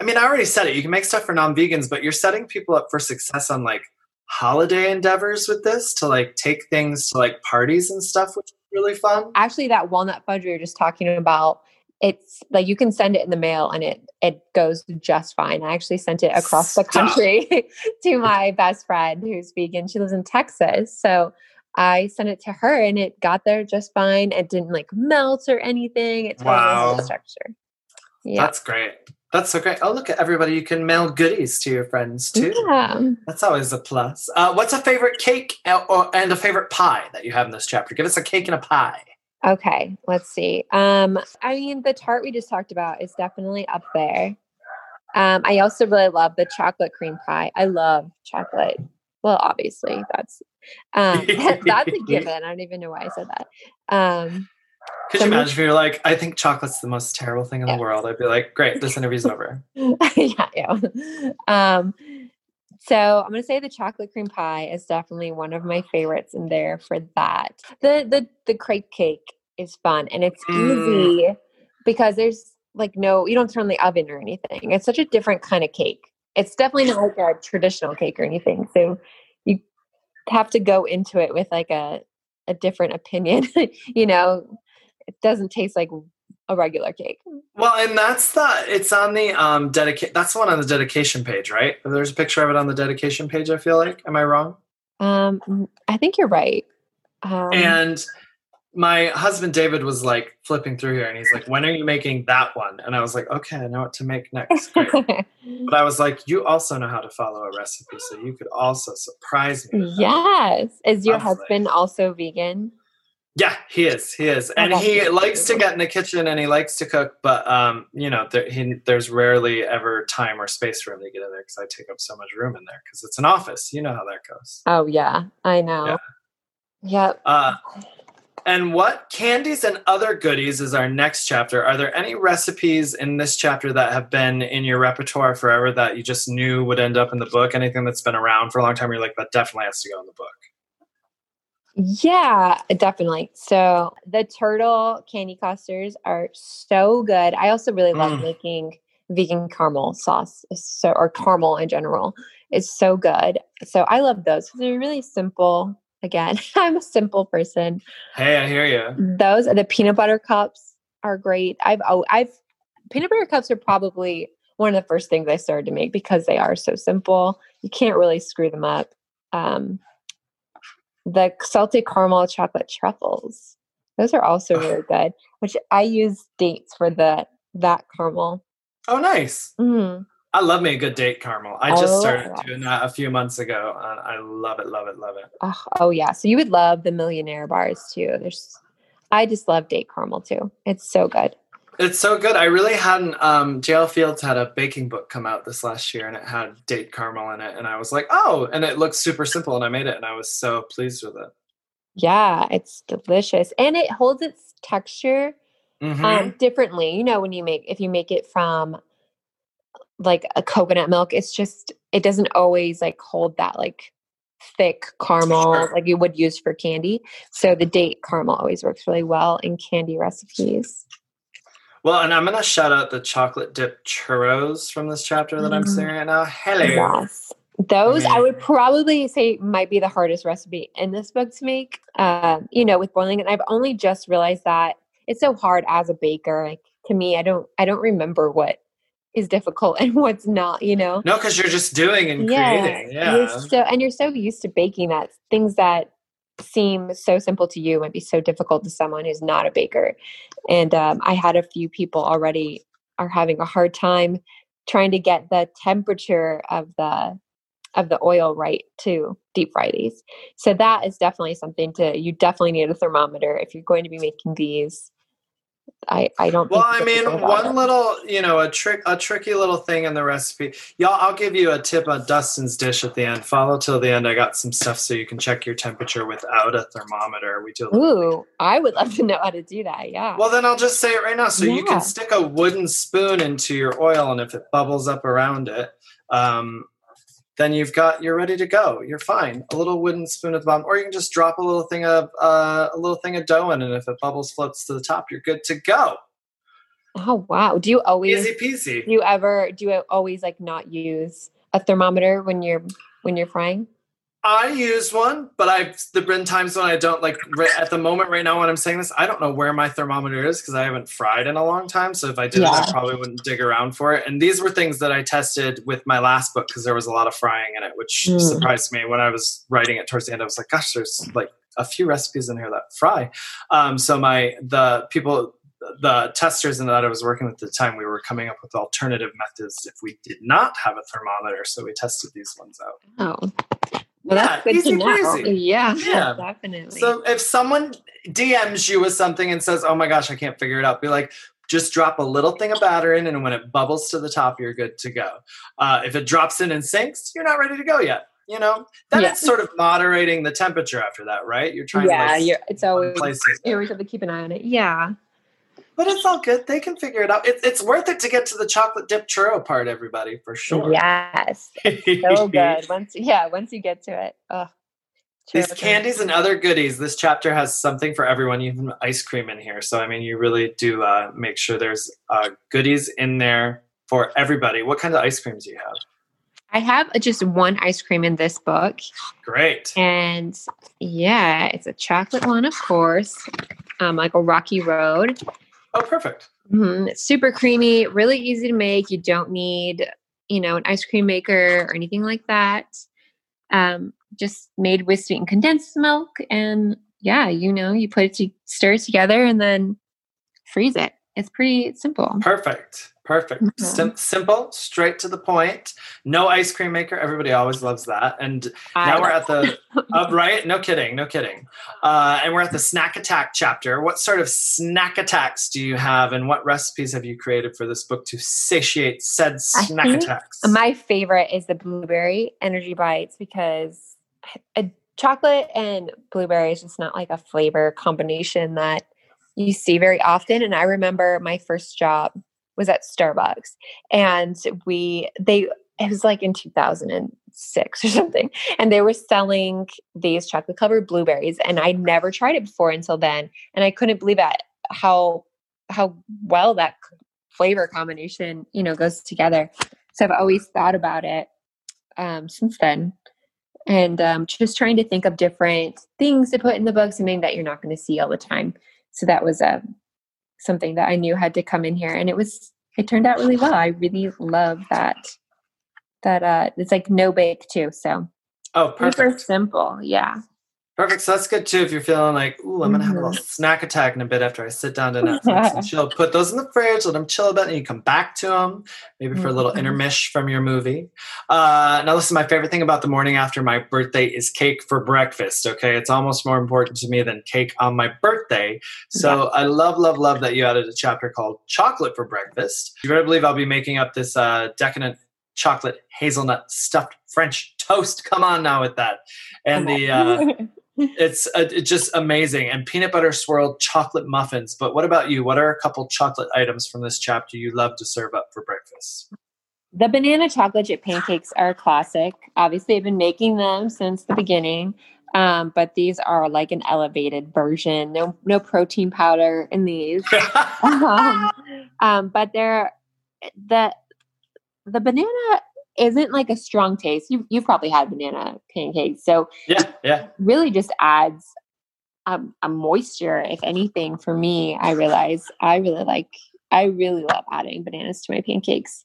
Speaker 3: I mean, I already said it. You can make stuff for non-vegans, but you're setting people up for success on like holiday endeavors with this to like take things to like parties and stuff, which is really fun.
Speaker 4: actually that walnut fudge we were just talking about it's like you can send it in the mail and it it goes just fine. I actually sent it across the country to my best friend who's vegan. She lives in Texas. So I sent it to her and it got there just fine. It didn't like melt or anything. It's
Speaker 3: Wow.
Speaker 4: structure. Yeah.
Speaker 3: That's great. That's so great. Oh, look at everybody. You can mail goodies to your friends too.
Speaker 4: Yeah.
Speaker 3: That's always a plus. Uh, what's a favorite cake uh, or, and a favorite pie that you have in this chapter? Give us a cake and a pie.
Speaker 4: Okay, let's see. Um, I mean, the tart we just talked about is definitely up there. Um, I also really love the chocolate cream pie. I love chocolate. Well, obviously, that's um, that's a given. I don't even know why I said that. Um,
Speaker 3: Could you imagine if you're like, I think chocolate's the most terrible thing in
Speaker 4: Yeah.
Speaker 3: the world? I'd be like, great, this interview's over.
Speaker 4: yeah, yeah. Um, so I'm gonna say the chocolate cream pie is definitely one of my favorites in there for that. The the the crepe cake is fun and it's
Speaker 3: Mm.
Speaker 4: easy because there's like no you don't turn the oven or anything. It's such a different kind of cake. It's definitely not like a traditional cake or anything. So have to go into it with like a a different opinion. you know, it doesn't taste like a regular cake.
Speaker 3: Well, and that's the it's on the um dedicate that's the one on the dedication page, right? There's a picture of it on the dedication page, I feel like. Am I wrong?
Speaker 4: Um, I think you're right. Um,
Speaker 3: And my husband David was like flipping through here and he's like, When are you making that one? And I was like, Okay, I know what to make next. But I was like, You also know how to follow a recipe, so you could also surprise me.
Speaker 4: yes. Is your
Speaker 3: like-
Speaker 4: husband also vegan?
Speaker 3: Yeah, he is. He is, and he likes to get in the kitchen and he likes to cook. But um, you know, there, he, there's rarely ever time or space for him to get in there because I take up so much room in there because it's an office. You know how that goes.
Speaker 4: Oh yeah, I know. Yep.
Speaker 3: Uh, and what candies and other goodies is our next chapter? Are there any recipes in this chapter that have been in your repertoire forever that you just knew would end up in the book? Anything that's been around for a long time? You're like, that definitely has to go in the book.
Speaker 4: Yeah, definitely. So the turtle candy clusters are so good. I also really love
Speaker 3: Mm.
Speaker 4: making vegan caramel sauce. So or caramel in general is so good. So I love those. They're really simple. Again, I'm a simple person.
Speaker 3: Hey, I hear you.
Speaker 4: Those are the peanut butter cups are great. I've oh, I've peanut butter cups are probably one of the first things I started to make because they are so simple. You can't really screw them up. Um, the salted caramel chocolate truffles. Those are also really good. Which I use dates for the that caramel.
Speaker 3: Oh, nice.
Speaker 4: Mm.
Speaker 3: I love me a good date caramel. I just
Speaker 4: Oh,
Speaker 3: started
Speaker 4: yes.
Speaker 3: doing that a few months ago, and I love it, love it, love it.
Speaker 4: Oh, oh yeah. So you would love the millionaire bars too. There's I just love date caramel too. It's so good.
Speaker 3: It's so good. I really hadn't. Um, JL Fields had a baking book come out this last year, and it had date caramel in it, and I was like, oh, and it looks super simple, and I made it, and I was so pleased with it.
Speaker 4: Yeah, it's delicious. And it holds its texture
Speaker 3: Mhm.
Speaker 4: um differently. You know, when you make if you make it from like a coconut milk, it's just it doesn't always like hold that like thick caramel
Speaker 3: Sure.
Speaker 4: like you would use for candy. So the date caramel always works really well in candy recipes.
Speaker 3: well, and I'm gonna shout out the chocolate dip churros from this chapter that I'm
Speaker 4: Mm.
Speaker 3: seeing right now. Hello.
Speaker 4: Yes. Those I would probably say might be the hardest recipe in this book to make. Um, you know, with boiling and I've only just realized that it's so hard as a baker. Like to me, I don't I don't remember what is difficult and what's not, you know.
Speaker 3: No, because you're just doing and creating.
Speaker 4: You're
Speaker 3: Yeah.
Speaker 4: so and you're so used to baking that things that seem so simple to you might be so difficult to someone who's not a baker. And um, I had a few people already are having a hard time trying to get the temperature of the of the oil right to deep fry these. So that is definitely something to you definitely need a thermometer if you're going to be making these. I I don't.
Speaker 3: Well, I mean,
Speaker 4: can go without
Speaker 3: one
Speaker 4: it.
Speaker 3: little, you know, a trick, a tricky little thing in the recipe. Y'all, I'll give you a tip on Dustin's dish at the end. Follow till the end. I got some stuff so you can check your temperature without a thermometer. We do.
Speaker 4: Ooh, I would love to know how to do that. Yeah.
Speaker 3: Well, then I'll just say it right now. So you can stick a wooden spoon into your oil, and if it bubbles up around it, um, then you've got you're ready to go. You're fine. A little wooden spoon at the bottom, or you can just drop a little thing of uh, a little thing of dough in, and if it bubbles floats to the top, you're good to go.
Speaker 4: Oh wow! Do you always
Speaker 3: Easy peasy.
Speaker 4: do you ever do you always like not use a thermometer when you're when you're frying?
Speaker 3: I use one, but I've there've been times when I don't like at the moment right now when I'm saying this, I don't know where my thermometer is because I haven't fried in a long time. So if I did,
Speaker 4: Yeah.
Speaker 3: I probably wouldn't dig around for it. And these were things that I tested with my last book because there was a lot of frying in it, which
Speaker 4: Mm.
Speaker 3: surprised me when I was writing it towards the end. I was like, gosh, there's like a few recipes in here that fry. Um, so my the people the testers and that I was working with at the time, we were coming up with alternative methods if we did not have a thermometer. So we tested these ones out.
Speaker 4: Oh. Well,
Speaker 3: Yeah,
Speaker 4: that's good
Speaker 3: easy
Speaker 4: to know.
Speaker 3: breezy.
Speaker 4: Yeah,
Speaker 3: Yeah.
Speaker 4: definitely.
Speaker 3: So if someone DMs you with something and says, "Oh my gosh, I can't figure it out," be like, just drop a little thing of batter in, and when it bubbles to the top, you're good to go. Uh, if it drops in and sinks, you're not ready to go yet. You know, then
Speaker 4: Yeah.
Speaker 3: it's sort of moderating the temperature after that, right? You're trying
Speaker 4: yeah,
Speaker 3: to like
Speaker 4: you're, it's always
Speaker 3: places.
Speaker 4: you always have to keep an eye on it. Yeah.
Speaker 3: But it's all good. They can figure it out. It, it's worth it to get to the chocolate dip churro part, everybody, for sure.
Speaker 4: Yes. So good. Once yeah, once you get to it. Oh.
Speaker 3: These candies and other goodies. This chapter has something for everyone, even ice cream in here. So I mean, you really do uh, make sure there's uh, goodies in there for everybody. What kind of ice creams do you have?
Speaker 4: I have just one ice cream in this book.
Speaker 3: Great.
Speaker 4: And yeah, it's a chocolate one, of course. Um, like a rocky road.
Speaker 3: Oh, perfect.
Speaker 4: Mhm. It's super creamy, really easy to make. You don't need, you know, an ice cream maker or anything like that. Um, just made with sweetened condensed milk, and yeah, you know, you put it to stir it together and then freeze it. It's pretty simple.
Speaker 3: Perfect. Perfect.
Speaker 4: Mhm.
Speaker 3: Sim- simple, straight to the point. No ice cream maker. Everybody always loves that. And now we're at the uh, right. No kidding. No kidding. Uh, and we're at the snack attack chapter. What sort of snack attacks do you have, and what recipes have you created for this book to satiate said snack attacks?
Speaker 4: My favorite is the blueberry energy bites because a chocolate and blueberry is just not like a flavor combination that you see very often. And I remember my first job was at Starbucks and we they it was like in 2006 or something and they were selling these chocolate covered blueberries and I'd never tried it before until then and I couldn't believe that how how well that flavor combination you know goes together. So I've always thought about it um, since then and um, just trying to think of different things to put in the book something that you're not going to see all the time. So that was uh, something that I knew had to come in here and it was it turned out really well. I really love that that uh it's like no bake too so.
Speaker 3: Oh,
Speaker 4: super
Speaker 3: perfect.
Speaker 4: simple yeah
Speaker 3: Perfect. So that's good too. If you're feeling like, ooh, I'm gonna have a little
Speaker 4: Mhm.
Speaker 3: snack attack in a bit after I sit down to Netflix and chill, put those in the fridge, let them chill a bit, and you come back to them, maybe for a little
Speaker 4: Mhm.
Speaker 3: intermish from your movie. Uh, now, listen, my favorite thing about the morning after my birthday is cake for breakfast. Okay, it's almost more important to me than cake on my birthday. So I love, love, love that you added a chapter called "Chocolate for Breakfast." You better believe I'll be making up this uh, decadent chocolate hazelnut stuffed French toast. Come on now with that, and the. Uh, it's uh, it's just amazing and peanut butter swirled chocolate muffins but what about you what are a couple chocolate items from this chapter you love to serve up for breakfast
Speaker 4: The banana chocolate chip pancakes are a classic. Obviously, I've been making them since the beginning, um, but these are like an elevated version. No, no protein powder in these. um, um, but they're the the banana isn't like a strong taste. You you've probably had banana pancakes, so
Speaker 3: yeah yeah
Speaker 4: really just adds um, a moisture, if anything. For me, I realize I really like. I really love adding bananas to my pancakes.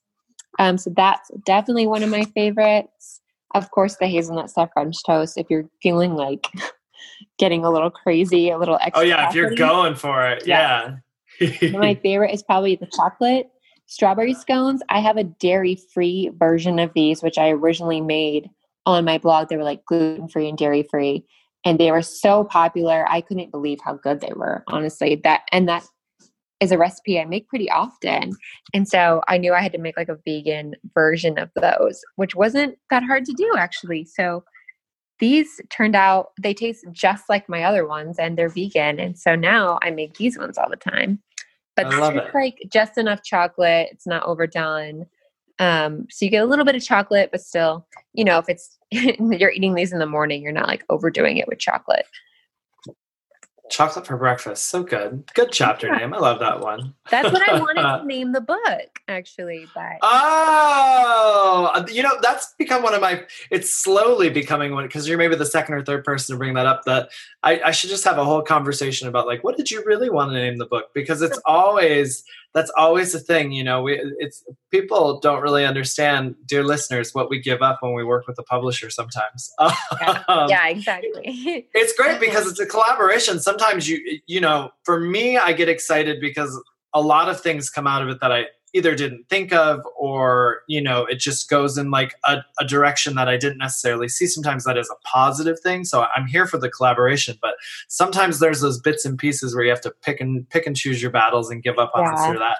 Speaker 4: Um, so that's definitely one of my favorites. Of course, the hazelnut stuffed French toast. If you're feeling like getting a little crazy, a little extra.
Speaker 3: oh yeah if you're going for it yeah,
Speaker 4: my favorite is probably the chocolate strawberry scones. I have a dairy free version of these, which I originally made on my blog. They were like gluten free and dairy free. And they were so popular. I couldn't believe how good they were, honestly. That and that is a recipe I make pretty often. And so I knew I had to make like a vegan version of those, which wasn't that hard to do actually. So these turned out they taste just like my other ones and they're vegan. And so now I make these ones all the time. But
Speaker 3: I love
Speaker 4: it's
Speaker 3: it.
Speaker 4: like just enough chocolate. It's not overdone. Um, so you get a little bit of chocolate, but still, you know, if it's you're eating these in the morning, you're not like overdoing it with chocolate.
Speaker 3: Chocolate for breakfast. So good. Good chapter
Speaker 4: Yeah.
Speaker 3: name. I love that one.
Speaker 4: That's what I wanted to name the book, actually. But
Speaker 3: Oh, uh, you know, that's become one of my, it's slowly becoming one, because you're maybe the second or third person to bring that up, that I, I should just have a whole conversation about like, what did you really want to name the book? Because it's always, that's always the thing, you know, we, it's, people don't really understand, dear listeners, what we give up when we work with a publisher sometimes. Um,
Speaker 4: yeah, exactly.
Speaker 3: it's great because it's a collaboration sometimes you you know for me i get excited because a lot of things come out of it that i either didn't think of or you know it just goes in like a, a direction that i didn't necessarily see sometimes that is a positive thing so i'm here for the collaboration but sometimes there's those bits and pieces where you have to pick and pick and choose your battles and give up on this or that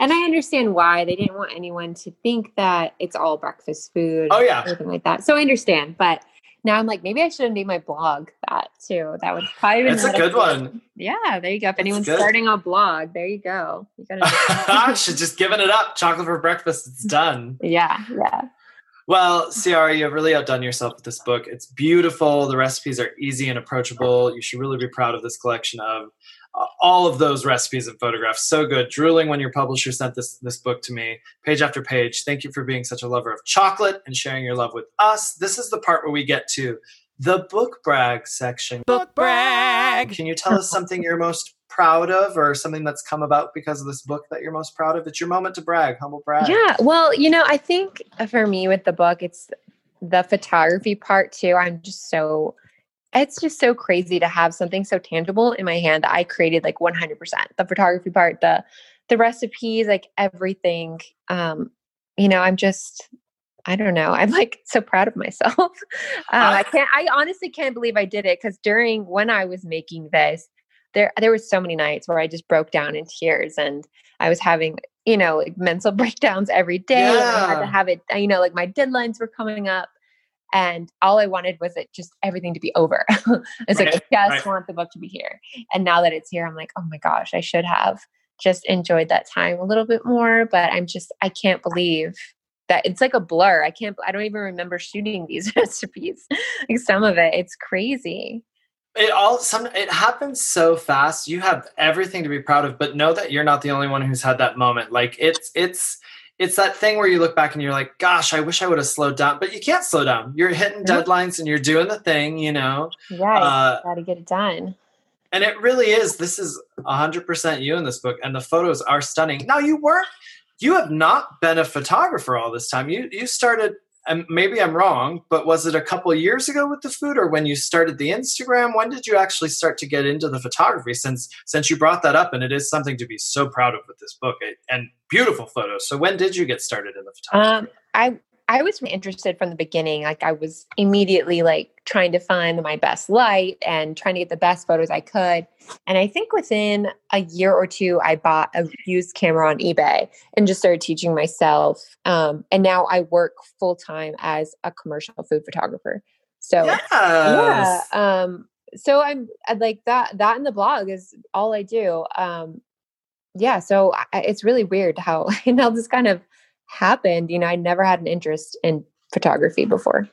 Speaker 4: and I understand why they didn't want anyone to think that it's all breakfast food.
Speaker 3: Oh, yeah.
Speaker 4: or anything like that. So I understand, but now I'm like, maybe I should have named my blog that too. That would probably. been
Speaker 3: That's a good one.
Speaker 4: Yeah, there you go. If anyone's starting a blog, there you go. You gotta.
Speaker 3: should just giving it up chocolate for breakfast it's done
Speaker 4: yeah, yeah.
Speaker 3: Well, Ciarra, you have really outdone yourself with this book. It's beautiful. The recipes are easy and approachable. You should really be proud of this collection of all of those recipes and photographs. So good. Drooling when your publisher sent this this book to me, page after page. Thank you for being such a lover of chocolate and sharing your love with us. This is the part where we get to the book brag section.
Speaker 1: Book brag.
Speaker 3: Can you tell us something you're most proud of or something that's come about because of this book that you're most proud of? It's your moment to brag, humble brag.
Speaker 4: Yeah. Well, you know, I think for me with the book, it's the photography part too. I'm just so, it's just so crazy to have something so tangible in my hand that I created like 100%. The photography part, the, the recipes, like everything. Um, you know, I'm just, I don't know. I'm like so proud of myself. um, I can't, I honestly can't believe I did it because during when I was making this, there, there were so many nights where I just broke down in tears and I was having, you know, like mental breakdowns every day. and I had to have it, you know, like my deadlines were coming up. And all I wanted was it just everything to be over. it's like,
Speaker 3: Right,
Speaker 4: I
Speaker 3: right.
Speaker 4: just want the book to be here. And now that it's here, I'm like, oh my gosh, I should have just enjoyed that time a little bit more. But I'm just, I can't believe that it's like a blur. I can't, I don't even remember shooting these recipes. like some of it, it's crazy.
Speaker 3: it all some it happens so fast you have everything to be proud of but know that you're not the only one who's had that moment like it's it's it's that thing where you look back and you're like gosh i wish i would have slowed down but you can't slow down you're hitting
Speaker 4: Nope.
Speaker 3: deadlines and you're doing the thing you know
Speaker 4: Right.
Speaker 3: uh,
Speaker 4: Got to get it done.
Speaker 3: and it really is this is 100% you in this book and the photos are stunning now you weren't you have not been a photographer all this time you you started and maybe i'm wrong but was it a couple years ago with the food or when you started the instagram? When did you actually start to get into the photography since since you brought that up? And it is something to be so proud of with this book and beautiful photos. So when did you get started in the photography?
Speaker 4: Um, I I was interested from the beginning. Like I was immediately like trying to find my best light and trying to get the best photos I could. And I think within a year or two, I bought a used camera on eBay and just started teaching myself. Um, and now I work full time as a commercial food photographer. So
Speaker 3: yes.
Speaker 4: yeah um so i'm I'd like that that and the blog is all i do um yeah so I, it's really weird how and how just kind of happened you know i never had an interest in photography before.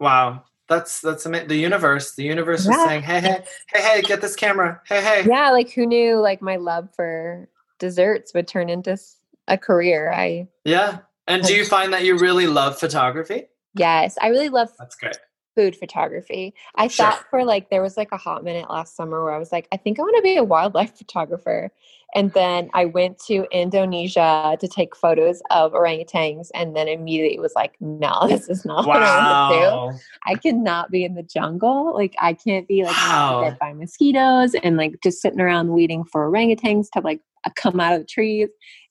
Speaker 3: Wow. That's that's amazing the universe the universe was saying hey hey hey hey get this camera. Hey hey.
Speaker 4: Yeah like who knew like my love for desserts would turn into a career. I
Speaker 3: yeah. And do you find that you really love photography?
Speaker 4: Yes i really love
Speaker 3: that's great
Speaker 4: food photography. I
Speaker 3: Sure.
Speaker 4: thought for like there was like a hot minute last summer where I was like, I think I want to be a wildlife photographer. And then I went to Indonesia to take photos of orangutans and then immediately was like, no, this is not what I want to do.
Speaker 3: wow
Speaker 4: I cannot be in the jungle. Like I can't be like
Speaker 3: Wow.
Speaker 4: bit by mosquitoes and like just sitting around waiting for orangutans to like come out of the trees.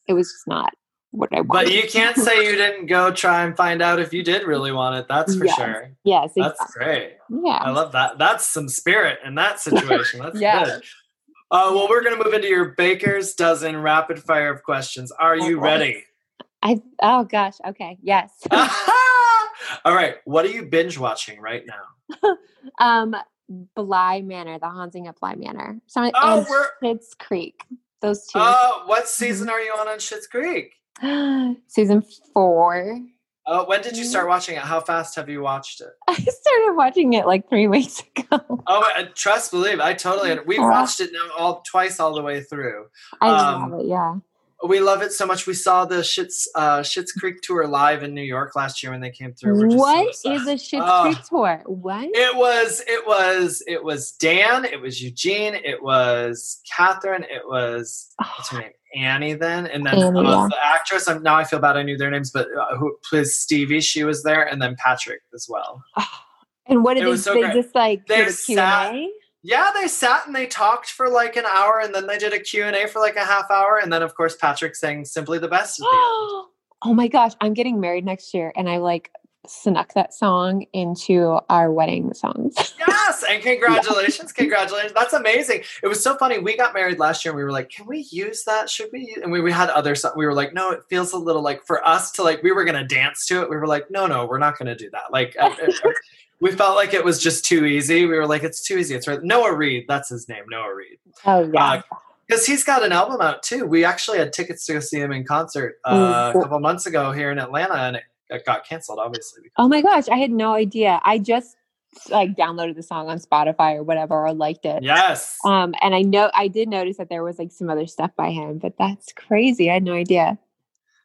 Speaker 4: It was just not what I.
Speaker 3: But you can't say you didn't go try and find out if you did really want it. That's for
Speaker 4: Yes.
Speaker 3: sure.
Speaker 4: yes,
Speaker 3: That's great.
Speaker 4: yeah.
Speaker 3: I love that. That's some spirit in that situation. That's
Speaker 4: Yeah.
Speaker 3: good. Uh, well, we're going to move into your baker's dozen rapid fire of questions. Are you
Speaker 4: Okay.
Speaker 3: ready?
Speaker 4: I oh gosh, okay, yes.
Speaker 3: All right. What are you binge watching right now?
Speaker 4: um Bly Manor, the haunting of Bly Manor. So
Speaker 3: Oh,
Speaker 4: and
Speaker 3: we're-
Speaker 4: Schitt's Creek. Those two.
Speaker 3: Uh, what season are you on on Schitt's Creek?
Speaker 4: Season four.
Speaker 3: Oh, when did you start watching it? How fast have you watched it?
Speaker 4: I started watching it like three weeks ago.
Speaker 3: Oh, uh, trust, believe. I totally. We've
Speaker 4: Yeah.
Speaker 3: watched it now all twice, all the way through.
Speaker 4: I
Speaker 3: Um,
Speaker 4: love it. Yeah.
Speaker 3: We love it so much. We saw the Schitt's uh, Schitt's Creek tour live in New York last year when they came through. We're so
Speaker 4: What is a shit
Speaker 3: Oh.
Speaker 4: Creek tour? What?
Speaker 3: It was it was it was Dan, it was Eugene, it was Catherine, it was what's her name? Annie then, and then
Speaker 4: Annie,
Speaker 3: uh,
Speaker 4: yeah.
Speaker 3: the actress. I'm, now I feel bad. I knew their names, but uh, who plays Stevie? She was there, and then Patrick as well.
Speaker 4: and what did
Speaker 3: It
Speaker 4: they?
Speaker 3: so
Speaker 4: they
Speaker 3: great.
Speaker 4: just like
Speaker 3: They
Speaker 4: did a
Speaker 3: sat-
Speaker 4: Q&A?
Speaker 3: Yeah, they sat and they talked for like an hour, and then they did a Q and A for like a half hour, and then of course Patrick sang "Simply the Best" the
Speaker 4: oh my gosh, I'm getting married next year, and I like snuck that song into our wedding songs.
Speaker 3: Yes, and congratulations, congratulations. That's amazing. It was so funny. We got married last year and we were like, can we use that? Should we? And we, we had other songs. We were like, no, it feels a little like for us to like, we were going to dance to it. We were like, no, no, we're not going to do that. Like, uh, uh, we felt like it was just too easy. We were like, it's too easy. It's right. Noah Reid. That's his name, Noah Reid.
Speaker 4: Oh yeah.
Speaker 3: Because he's got an album out too. We actually had tickets to go see him in concert uh,
Speaker 4: Ooh.
Speaker 3: a couple months ago here in Atlanta and it, it got canceled, obviously.
Speaker 4: oh my gosh, I had no idea. I just like downloaded the song on Spotify or whatever, or liked it.
Speaker 3: Yes.
Speaker 4: Um, and I know I did notice that there was like some other stuff by him, but that's crazy. I had no idea.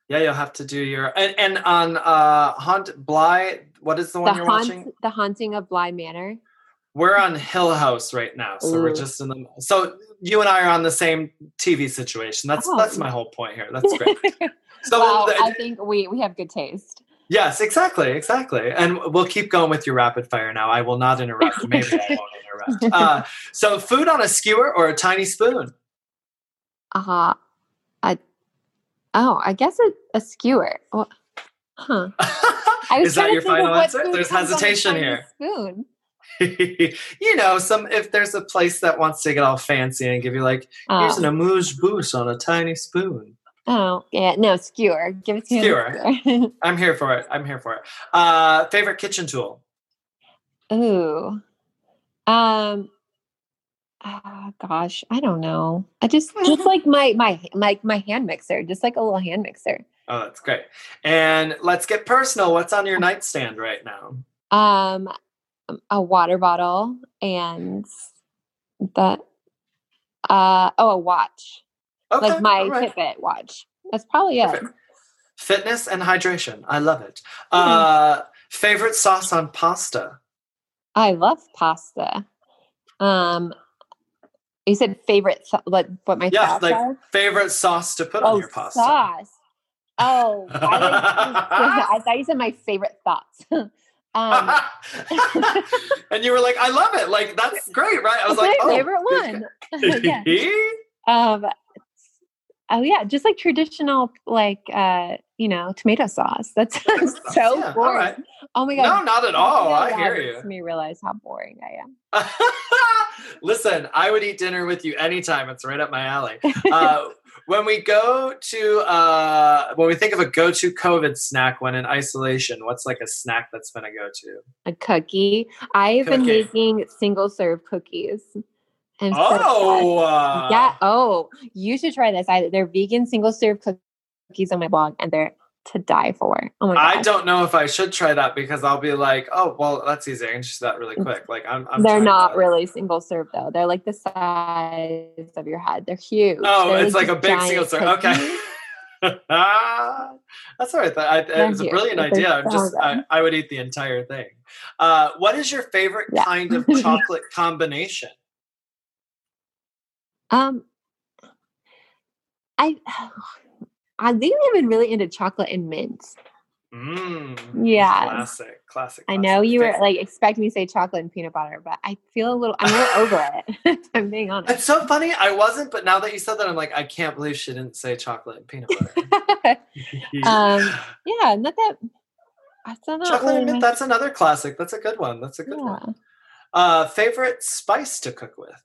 Speaker 3: Yeah, you'll have to do your and, and on uh Haunt Bly. What is the one
Speaker 4: The
Speaker 3: you're
Speaker 4: haunt,
Speaker 3: watching?
Speaker 4: the haunting of Bly Manor.
Speaker 3: We're on Hill House right now, so we're just in the. So you and I are on the same TV situation. That's
Speaker 4: Oh.
Speaker 3: that's my whole point here. That's great. So
Speaker 4: wow,
Speaker 3: the-
Speaker 4: I think we we have good taste.
Speaker 3: Yes, exactly, exactly, and we'll keep going with your rapid fire now. I will not interrupt. Maybe I won't interrupt. Uh, so food on a skewer or a tiny spoon?
Speaker 4: Uh, I, oh, I guess a, a skewer. Well, huh. I was
Speaker 3: is that your final answer? There's
Speaker 4: comes on a
Speaker 3: hesitation here.
Speaker 4: Spoon.
Speaker 3: you know, some if there's a place that wants to get all fancy and give you like, here's an
Speaker 4: Oh,
Speaker 3: amuse bouche on a tiny spoon.
Speaker 4: Oh, yeah, no skewer. Give it to me.
Speaker 3: Skewer.
Speaker 4: skewer.
Speaker 3: I'm here for it. I'm here for it. Uh, favorite kitchen tool?
Speaker 4: Ooh. Um ah, gosh, I don't know. I just just like my my my my hand mixer, just like a little hand mixer.
Speaker 3: Oh, that's great. And let's get personal. What's on your nightstand right now?
Speaker 4: Um a water bottle and that uh oh a watch.
Speaker 3: Okay,
Speaker 4: like my
Speaker 3: right.
Speaker 4: Fitbit watch. That's probably it.
Speaker 3: Fitness and hydration. I love it. Uh, favorite sauce on pasta?
Speaker 4: I love pasta. Um you said favorite th- like what my
Speaker 3: Yeah, like
Speaker 4: are?
Speaker 3: favorite sauce to put on
Speaker 4: Oh,
Speaker 3: your pasta.
Speaker 4: sauce. Oh, I, I thought you said my favorite thoughts. um,
Speaker 3: and you were like, I love it. Like, that's great, right? I was like,
Speaker 4: my
Speaker 3: oh,
Speaker 4: favorite one. yeah.
Speaker 3: yeah.
Speaker 4: Um, oh yeah, just like traditional, like uh, you know, tomato sauce. That sounds
Speaker 3: sauce,
Speaker 4: so
Speaker 3: yeah,
Speaker 4: boring.
Speaker 3: right.
Speaker 4: Oh my god.
Speaker 3: No, not at all. I hear
Speaker 4: makes
Speaker 3: you.
Speaker 4: Me realize how boring I am.
Speaker 3: Listen, I would eat dinner with you anytime. It's right up my alley. Uh, when we go to, uh, when we think of a go-to COVID snack when in isolation, what's like a snack that's been a go-to?
Speaker 4: A cookie. I've been making single serve cookies. So.
Speaker 3: Oh, uh,
Speaker 4: yeah. Oh, you should try this. I, they're vegan single serve cookies on my blog, and they're to die for. Oh my god.
Speaker 3: I don't know if I should try that because I'll be like, oh, well, that's easy. I can just do that really quick. Like, I'm, I'm
Speaker 4: they're not really single serve though. They're like the size of your head. They're huge.
Speaker 3: Oh,
Speaker 4: They're,
Speaker 3: it's like a big single serve. Okay.
Speaker 4: cookies.
Speaker 3: That's all right. I, it was a brilliant
Speaker 4: they're
Speaker 3: idea. I'm just, I. I would eat the entire thing. Uh, what is your favorite
Speaker 4: Yeah.
Speaker 3: kind of chocolate combination?
Speaker 4: Um, I I think I've been really into chocolate and mint.
Speaker 3: Mm,
Speaker 4: Yeah.
Speaker 3: Classic, classic.
Speaker 4: I know you were like expecting me to say chocolate and peanut butter, but I feel a little I'm a little over it. I'm being honest.
Speaker 3: It's so funny. I wasn't, but now that you said that, I'm like, I can't believe she didn't say chocolate and peanut butter.
Speaker 4: um, yeah, not that. That's not
Speaker 3: chocolate
Speaker 4: really
Speaker 3: and mint. That's another classic. That's a good one. That's a good
Speaker 4: yeah.
Speaker 3: one. Uh, favorite spice to cook with?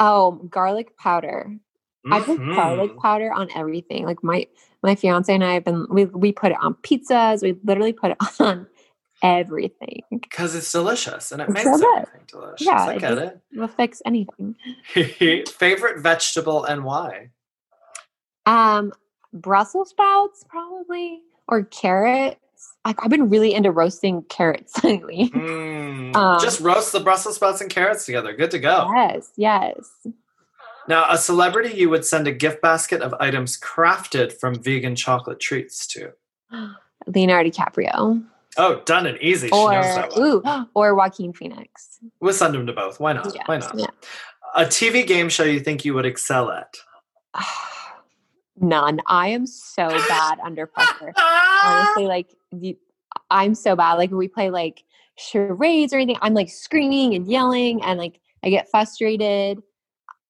Speaker 4: Oh, garlic powder. I put garlic
Speaker 3: Mhm.
Speaker 4: powder on everything. Like my my fiance and I have been we we put it on pizzas. We literally put it on everything.
Speaker 3: because it's delicious and it
Speaker 4: It's
Speaker 3: makes
Speaker 4: so
Speaker 3: everything delicious.
Speaker 4: Yeah,
Speaker 3: I
Speaker 4: it
Speaker 3: get
Speaker 4: just- We'll fix anything.
Speaker 3: Favorite vegetable and why?
Speaker 4: Um, Brussels sprouts probably or carrots. Carrots. Like I've been really into roasting carrots lately.
Speaker 3: Mm,
Speaker 4: Um,
Speaker 3: just roast the Brussels sprouts and carrots together. Good to go.
Speaker 4: Yes, yes.
Speaker 3: Now, a celebrity you would send a gift basket of items crafted from vegan chocolate treats to.
Speaker 4: Leonardo DiCaprio.
Speaker 3: Oh, done and easy. She knows
Speaker 4: Or
Speaker 3: that one.
Speaker 4: ooh, or Joaquin Phoenix.
Speaker 3: We'll send them to both. Why not?
Speaker 4: Yeah,
Speaker 3: Why not?
Speaker 4: yeah.
Speaker 3: A TV game show you think you would excel at?
Speaker 4: None. I am so bad under pressure. Honestly, like you, I'm so bad. Like when we play like charades or anything, I'm like screaming and yelling and like I get frustrated.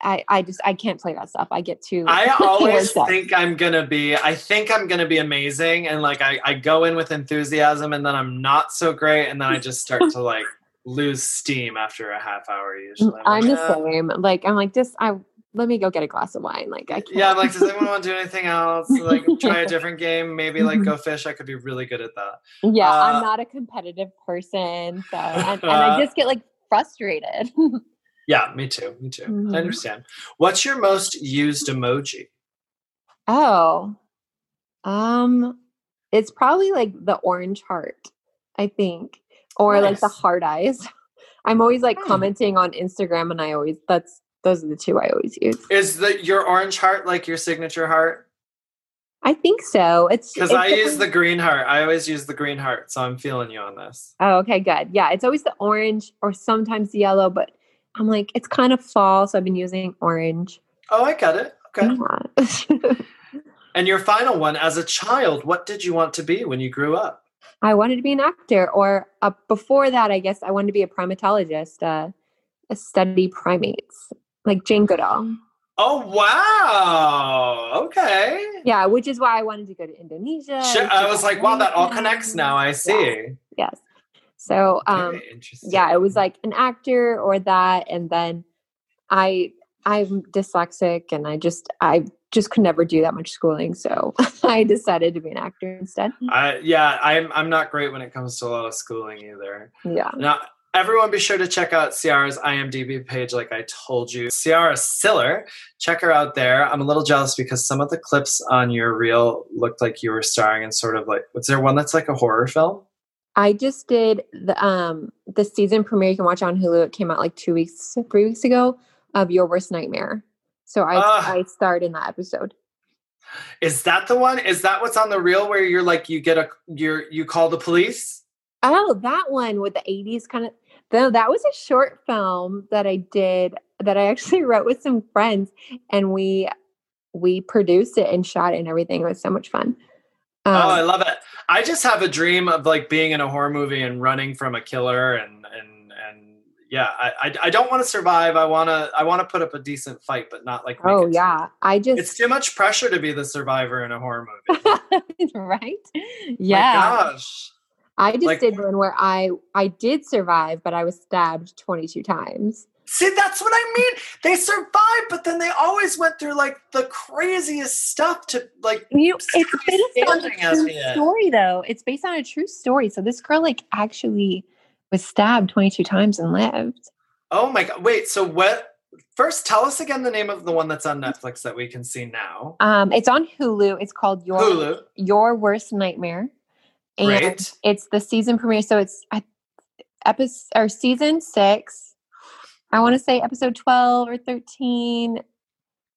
Speaker 4: I, I just I can't play that stuff. I get too
Speaker 3: I always think I'm gonna be. I think I'm gonna be amazing, and like I, I go in with enthusiasm, and then I'm not so great, and then I just start to like lose steam after a half hour. Usually,
Speaker 4: I'm
Speaker 3: like,
Speaker 4: the same. Like I'm like just I let me go get a glass of wine. Like I can't.
Speaker 3: Yeah, I'm like, does anyone want to do anything else? Like, try a different game. Maybe like go fish. I could be really good at that.
Speaker 4: yeah,
Speaker 3: uh,
Speaker 4: I'm not a competitive person, so and, and I just get like frustrated.
Speaker 3: Yeah, me too. Me too.
Speaker 4: Mhm.
Speaker 3: I understand. What's your most used emoji?
Speaker 4: oh, um, it's probably like the orange heart, I think, or like the
Speaker 3: Nice.
Speaker 4: heart eyes. I'm always like
Speaker 3: Hmm.
Speaker 4: commenting on Instagram, and I always that's those are the two I always use.
Speaker 3: Is the your orange heart like your signature heart?
Speaker 4: I think so. It's
Speaker 3: Because I use the green heart. I always use the green heart, so I'm feeling you on this.
Speaker 4: Oh, okay, good. Yeah, it's always the orange or sometimes the yellow, but I'm like, it's kind of fall, so I've been using orange.
Speaker 3: Oh, I got it. Okay. And your final one, as a child, what did you want to be when you grew up?
Speaker 4: I wanted to be an actor, or uh, before that, I guess I wanted to be a primatologist, uh, a study primates, like Jane Goodall.
Speaker 3: Oh wow! Okay.
Speaker 4: Yeah, which is why I wanted to go to Indonesia.
Speaker 3: Sure, I was like, wow, that all connects now. I see.
Speaker 4: Yes. So, um,
Speaker 3: interesting.
Speaker 4: yeah, it was like an actor or that, and then I I'm dyslexic, and I just I just could never do that much schooling, so I decided to be an actor instead.
Speaker 3: I yeah, I'm I'm not great when it comes to a lot of schooling either.
Speaker 4: Yeah.
Speaker 3: Now, everyone be sure to check out Ciarra's IMDb page, like I told you. Ciarra Siller, check her out there. I'm a little jealous because some of the clips on your reel looked like you were starring in sort of like, was there one that's like a horror film?
Speaker 4: I just did the um the season premiere you can watch on Hulu. It came out like two weeks, three weeks ago of Your Worst Nightmare. So I
Speaker 3: Ah.
Speaker 4: I starred in that episode.
Speaker 3: Is that the one? Is that what's on the reel where you're like you get a you're you call the police?
Speaker 4: Oh, that one with the 80s kind of though that was a short film that I did that I actually wrote with some friends and we we produced it and shot it and everything. It was so much fun. Um,
Speaker 3: oh, I love it. I just have a dream of like being in a horror movie and running from a killer and and and yeah, I I, I don't want to survive. I want to I want to put up a decent fight, but not like.
Speaker 4: oh
Speaker 3: it too-
Speaker 4: yeah. I just It's
Speaker 3: too much pressure to be the survivor in a horror movie.
Speaker 4: right?
Speaker 3: My
Speaker 4: Yeah.
Speaker 3: gosh.
Speaker 4: I just
Speaker 3: Like-
Speaker 4: did one where I I did survive, but I was stabbed 22 times.
Speaker 3: See, that's what I mean. They survived, but then they always went through like the craziest stuff to like.
Speaker 4: You it's based on a true story, though. It's based on a true story. So this girl, like, actually was stabbed 22 times and lived.
Speaker 3: Oh my god! Wait, so what? First, tell us again the name of the one that's on Netflix that we can see now.
Speaker 4: Um, it's on Hulu. It's called Your
Speaker 3: Hulu.
Speaker 4: Your Worst Nightmare, and
Speaker 3: Great.
Speaker 4: it's the season premiere. So it's episode or season six. I want to say episode 12 or 13.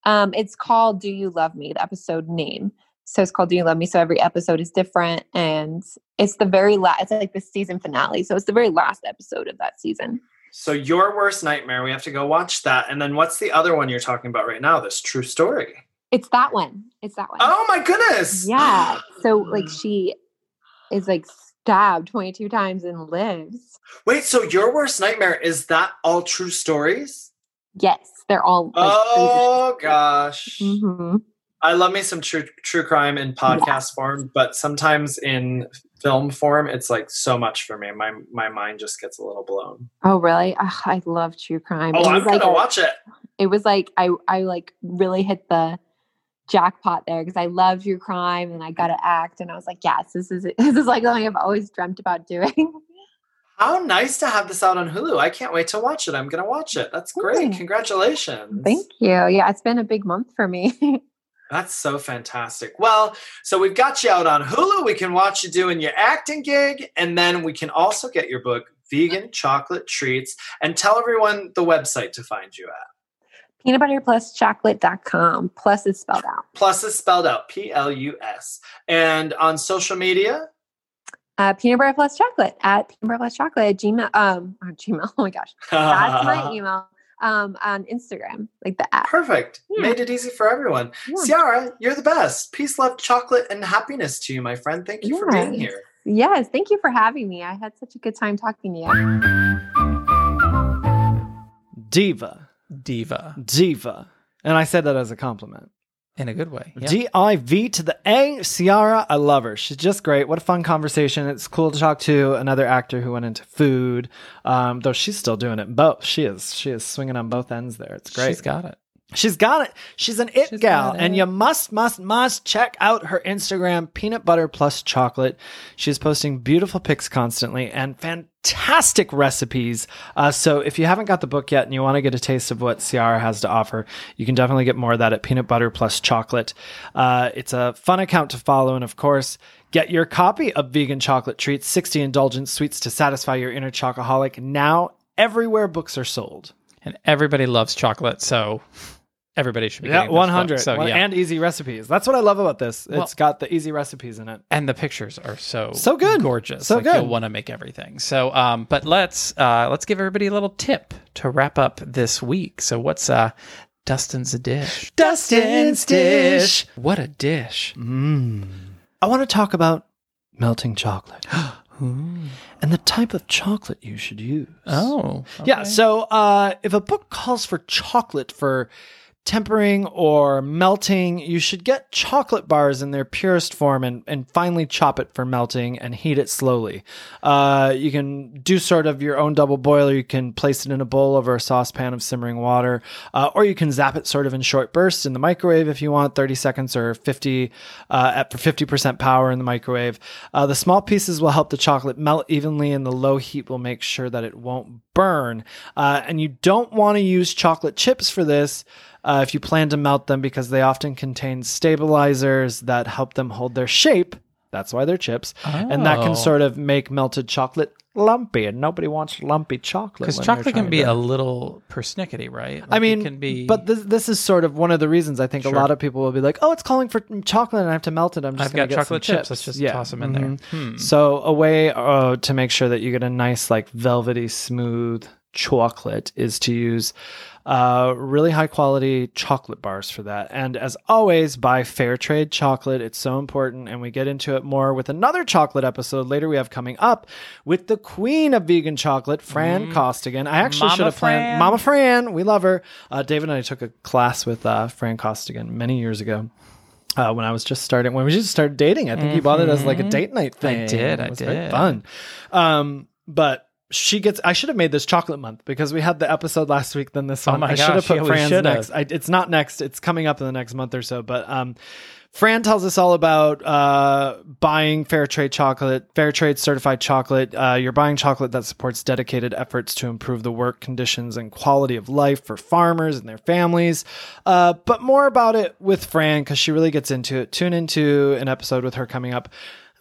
Speaker 4: Um, it's called Do You Love Me, the episode name. So it's called Do You Love Me? So every episode is different. And it's the very last, it's like the season finale. So it's the very last episode of that season.
Speaker 3: So your worst nightmare. We have to go watch that. And then what's the other one you're talking about right now? This true story.
Speaker 4: It's that one. It's that one.
Speaker 3: Oh my goodness!
Speaker 4: Yeah. So like she is like stabbed 22 times and lives.
Speaker 3: Wait, so your worst nightmare is that all true stories?
Speaker 4: Yes. They're all like,
Speaker 3: Oh gosh.
Speaker 4: hmm
Speaker 3: I love me some true true crime in podcast form, but sometimes in film form, it's like so much for me. My my mind just gets a little blown.
Speaker 4: Oh, really? Ugh, I love true crime.
Speaker 3: Oh, I'm
Speaker 4: like
Speaker 3: gonna
Speaker 4: a-
Speaker 3: watch it.
Speaker 4: it was like I I like really hit the jackpot there because I love true crime and I got to act and I was like, yes, this is this is like something I've always dreamt about doing.
Speaker 3: How nice to have this out on Hulu. I can't wait to watch it. I'm gonna watch it. That's great. Congratulations.
Speaker 4: Thank you. Yeah, it's been a big month for me.
Speaker 5: That's so fantastic. Well, so we've got you out on Hulu. We can watch you doing your acting gig, and then we can also get your book, Vegan Chocolate Treats, and tell everyone the website to find you at.
Speaker 4: Peanut butter plus chocolate.com. Plus is spelled out.
Speaker 5: Plus is spelled out P L U S. And on social media,
Speaker 4: Uh, peanut butter plus chocolate at peanut butter plus chocolate Gmail. Um, or Gmail. Oh my gosh, that's my email. Um, on Instagram, like the app.
Speaker 5: Perfect.
Speaker 4: Yeah.
Speaker 5: Made it easy for everyone.
Speaker 4: Yeah.
Speaker 5: Ciarra, you're the best. Peace, love, chocolate, and happiness to you, my friend. Thank you for being here.
Speaker 4: Yes, thank you for having me. I had such a good time talking to you.
Speaker 3: Diva.
Speaker 1: Diva
Speaker 3: Diva. And I said that as a compliment.
Speaker 1: in a good way. Yeah.
Speaker 3: D I V to the A. Ciarra, I love her. She's just great. What a fun conversation. It's cool to talk to another actor who went into food. Um, though she's still doing it both. She is. She is swinging on both ends there. It's great.
Speaker 1: She's got it.
Speaker 3: She's got it. She's an it
Speaker 1: She's
Speaker 3: gal. And you must, must, must check out her Instagram, peanut butter plus chocolate. She's posting beautiful pics constantly and fantastic recipes. Uh, so if you haven't got the book yet and you want to get a taste of what Ciarra has to offer, you can definitely get more of that at peanut butter plus chocolate. Uh, it's a fun account to follow. And of course, Get your copy of Vegan Chocolate Treats 60 Indulgent Sweets to Satisfy Your Inner Chocoholic now everywhere books are sold.
Speaker 1: And everybody loves chocolate, so everybody should be
Speaker 3: Yeah,
Speaker 1: book.
Speaker 3: hundred.
Speaker 1: So yeah,
Speaker 3: and easy recipes. That's what I love about this.
Speaker 1: Well-
Speaker 3: it's got the easy recipes in it.
Speaker 1: and the pictures are so
Speaker 3: So good.
Speaker 1: gorgeous.
Speaker 3: So
Speaker 1: like
Speaker 3: good.
Speaker 1: You'll want to make everything. So, um, but let's uh, let's give everybody a little tip to wrap up this week. So, what's uh, Dustin's dish?
Speaker 3: Dustin's dish.
Speaker 1: What a dish!
Speaker 3: Mm. I want to talk about melting chocolate and the type of chocolate you should use.
Speaker 1: Oh,
Speaker 3: Yeah, so uh, if a book calls for chocolate for tempering or melting, you should get chocolate bars in their purest form and, and finely chop it for melting and heat it slowly. Uh, you can do sort of your own double boiler. You can place it in a bowl over a saucepan of simmering water, uh, or you can zap it sort of in short bursts in the microwave if you want, 30 seconds or 50 uh, at 50% power in the microwave. Uh, the small pieces will help the chocolate melt evenly, and the low heat will make sure that it won't burn. Uh, and you don't want to use chocolate chips for this. Uh, if you plan to melt them, because they often contain stabilizers that help them hold their shape. That's why they're chips. And that
Speaker 1: Oh.
Speaker 3: can sort of make melted chocolate lumpy. And nobody wants lumpy chocolate.
Speaker 1: because chocolate can be
Speaker 3: to-
Speaker 1: a little persnickety, right? Like
Speaker 3: I
Speaker 1: it
Speaker 3: mean,
Speaker 1: can be.
Speaker 3: but this, this is sort of one of the reasons I think
Speaker 1: Sure.
Speaker 3: a lot of people will be like, "Oh, it's calling for chocolate, and I have to melt it. I'm just
Speaker 1: I've got
Speaker 3: get
Speaker 1: chocolate
Speaker 3: some
Speaker 1: chips. Let's just toss them in
Speaker 3: mhm.
Speaker 1: there. Hmm.
Speaker 3: So a way uh, to make sure that you get a nice, like velvety, smooth chocolate is to use uh, really high quality chocolate bars for that. And as always, buy fair trade chocolate. It's so important. And we get into it more with another chocolate episode later we have coming up with the queen of vegan chocolate, Fran Costigan. I actually
Speaker 1: Mm. Mama
Speaker 3: should have planned
Speaker 1: Fran.
Speaker 3: Mama Fran. We love her. Uh, David and I took a class with uh, Fran Costigan many years ago. Uh, when I was just starting, when we just started dating, I think he bought it as like a date night thing.
Speaker 1: I did, I
Speaker 3: It was very
Speaker 1: did.
Speaker 3: fun. Um, but she gets. I should have made this chocolate month because we had the episode last week. Then this
Speaker 1: Oh
Speaker 3: one, I should have put
Speaker 1: yeah,
Speaker 3: Fran's next. I, it's not next. It's coming up in the next month or so. But um, Fran tells us all about uh, buying fair trade chocolate, fair trade certified chocolate. Uh, you're buying chocolate that supports dedicated efforts to improve the work conditions and quality of life for farmers and their families. Uh, but more about it with Fran because she really gets into it. Tune into an episode with her coming up.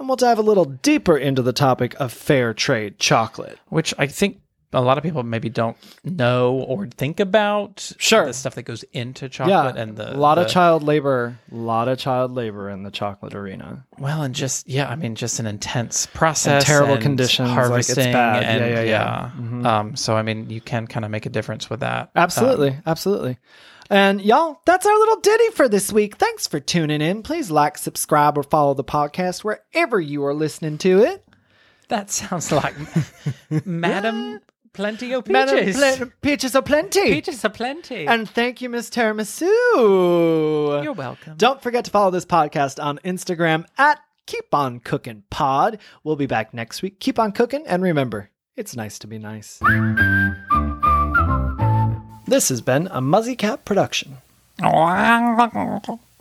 Speaker 3: And we'll dive a little deeper into the topic of fair trade chocolate.
Speaker 1: which I think a lot of people maybe don't know or think about.
Speaker 3: Sure.
Speaker 1: the stuff that goes into chocolate and the
Speaker 3: a lot of child labor, a lot of child labor in the chocolate arena.
Speaker 1: Well, and just yeah, I mean, just an intense process,
Speaker 3: And terrible
Speaker 1: and
Speaker 3: conditions, like, it's
Speaker 1: harvesting,
Speaker 3: bad.
Speaker 1: and
Speaker 3: Yeah, yeah, yeah. Mhm.
Speaker 1: Um, so I mean, you can kind of make a difference with that.
Speaker 3: Absolutely,
Speaker 1: Um,
Speaker 3: absolutely. And y'all, that's our little ditty for this week. Thanks for tuning in. Please like, subscribe, or follow the podcast wherever you are listening to it.
Speaker 1: that sounds like Madam Plenty of
Speaker 3: Madam
Speaker 1: Peaches.
Speaker 3: Peaches are plenty.
Speaker 1: Peaches are plenty.
Speaker 3: And thank you, Miss Tiramisu.
Speaker 1: You're welcome.
Speaker 3: Don't forget to follow this podcast on Instagram at Keep On Cooking Pod. We'll be back next week. Keep on cooking, and remember, it's nice to be nice. This has been a Muzzy Cat production.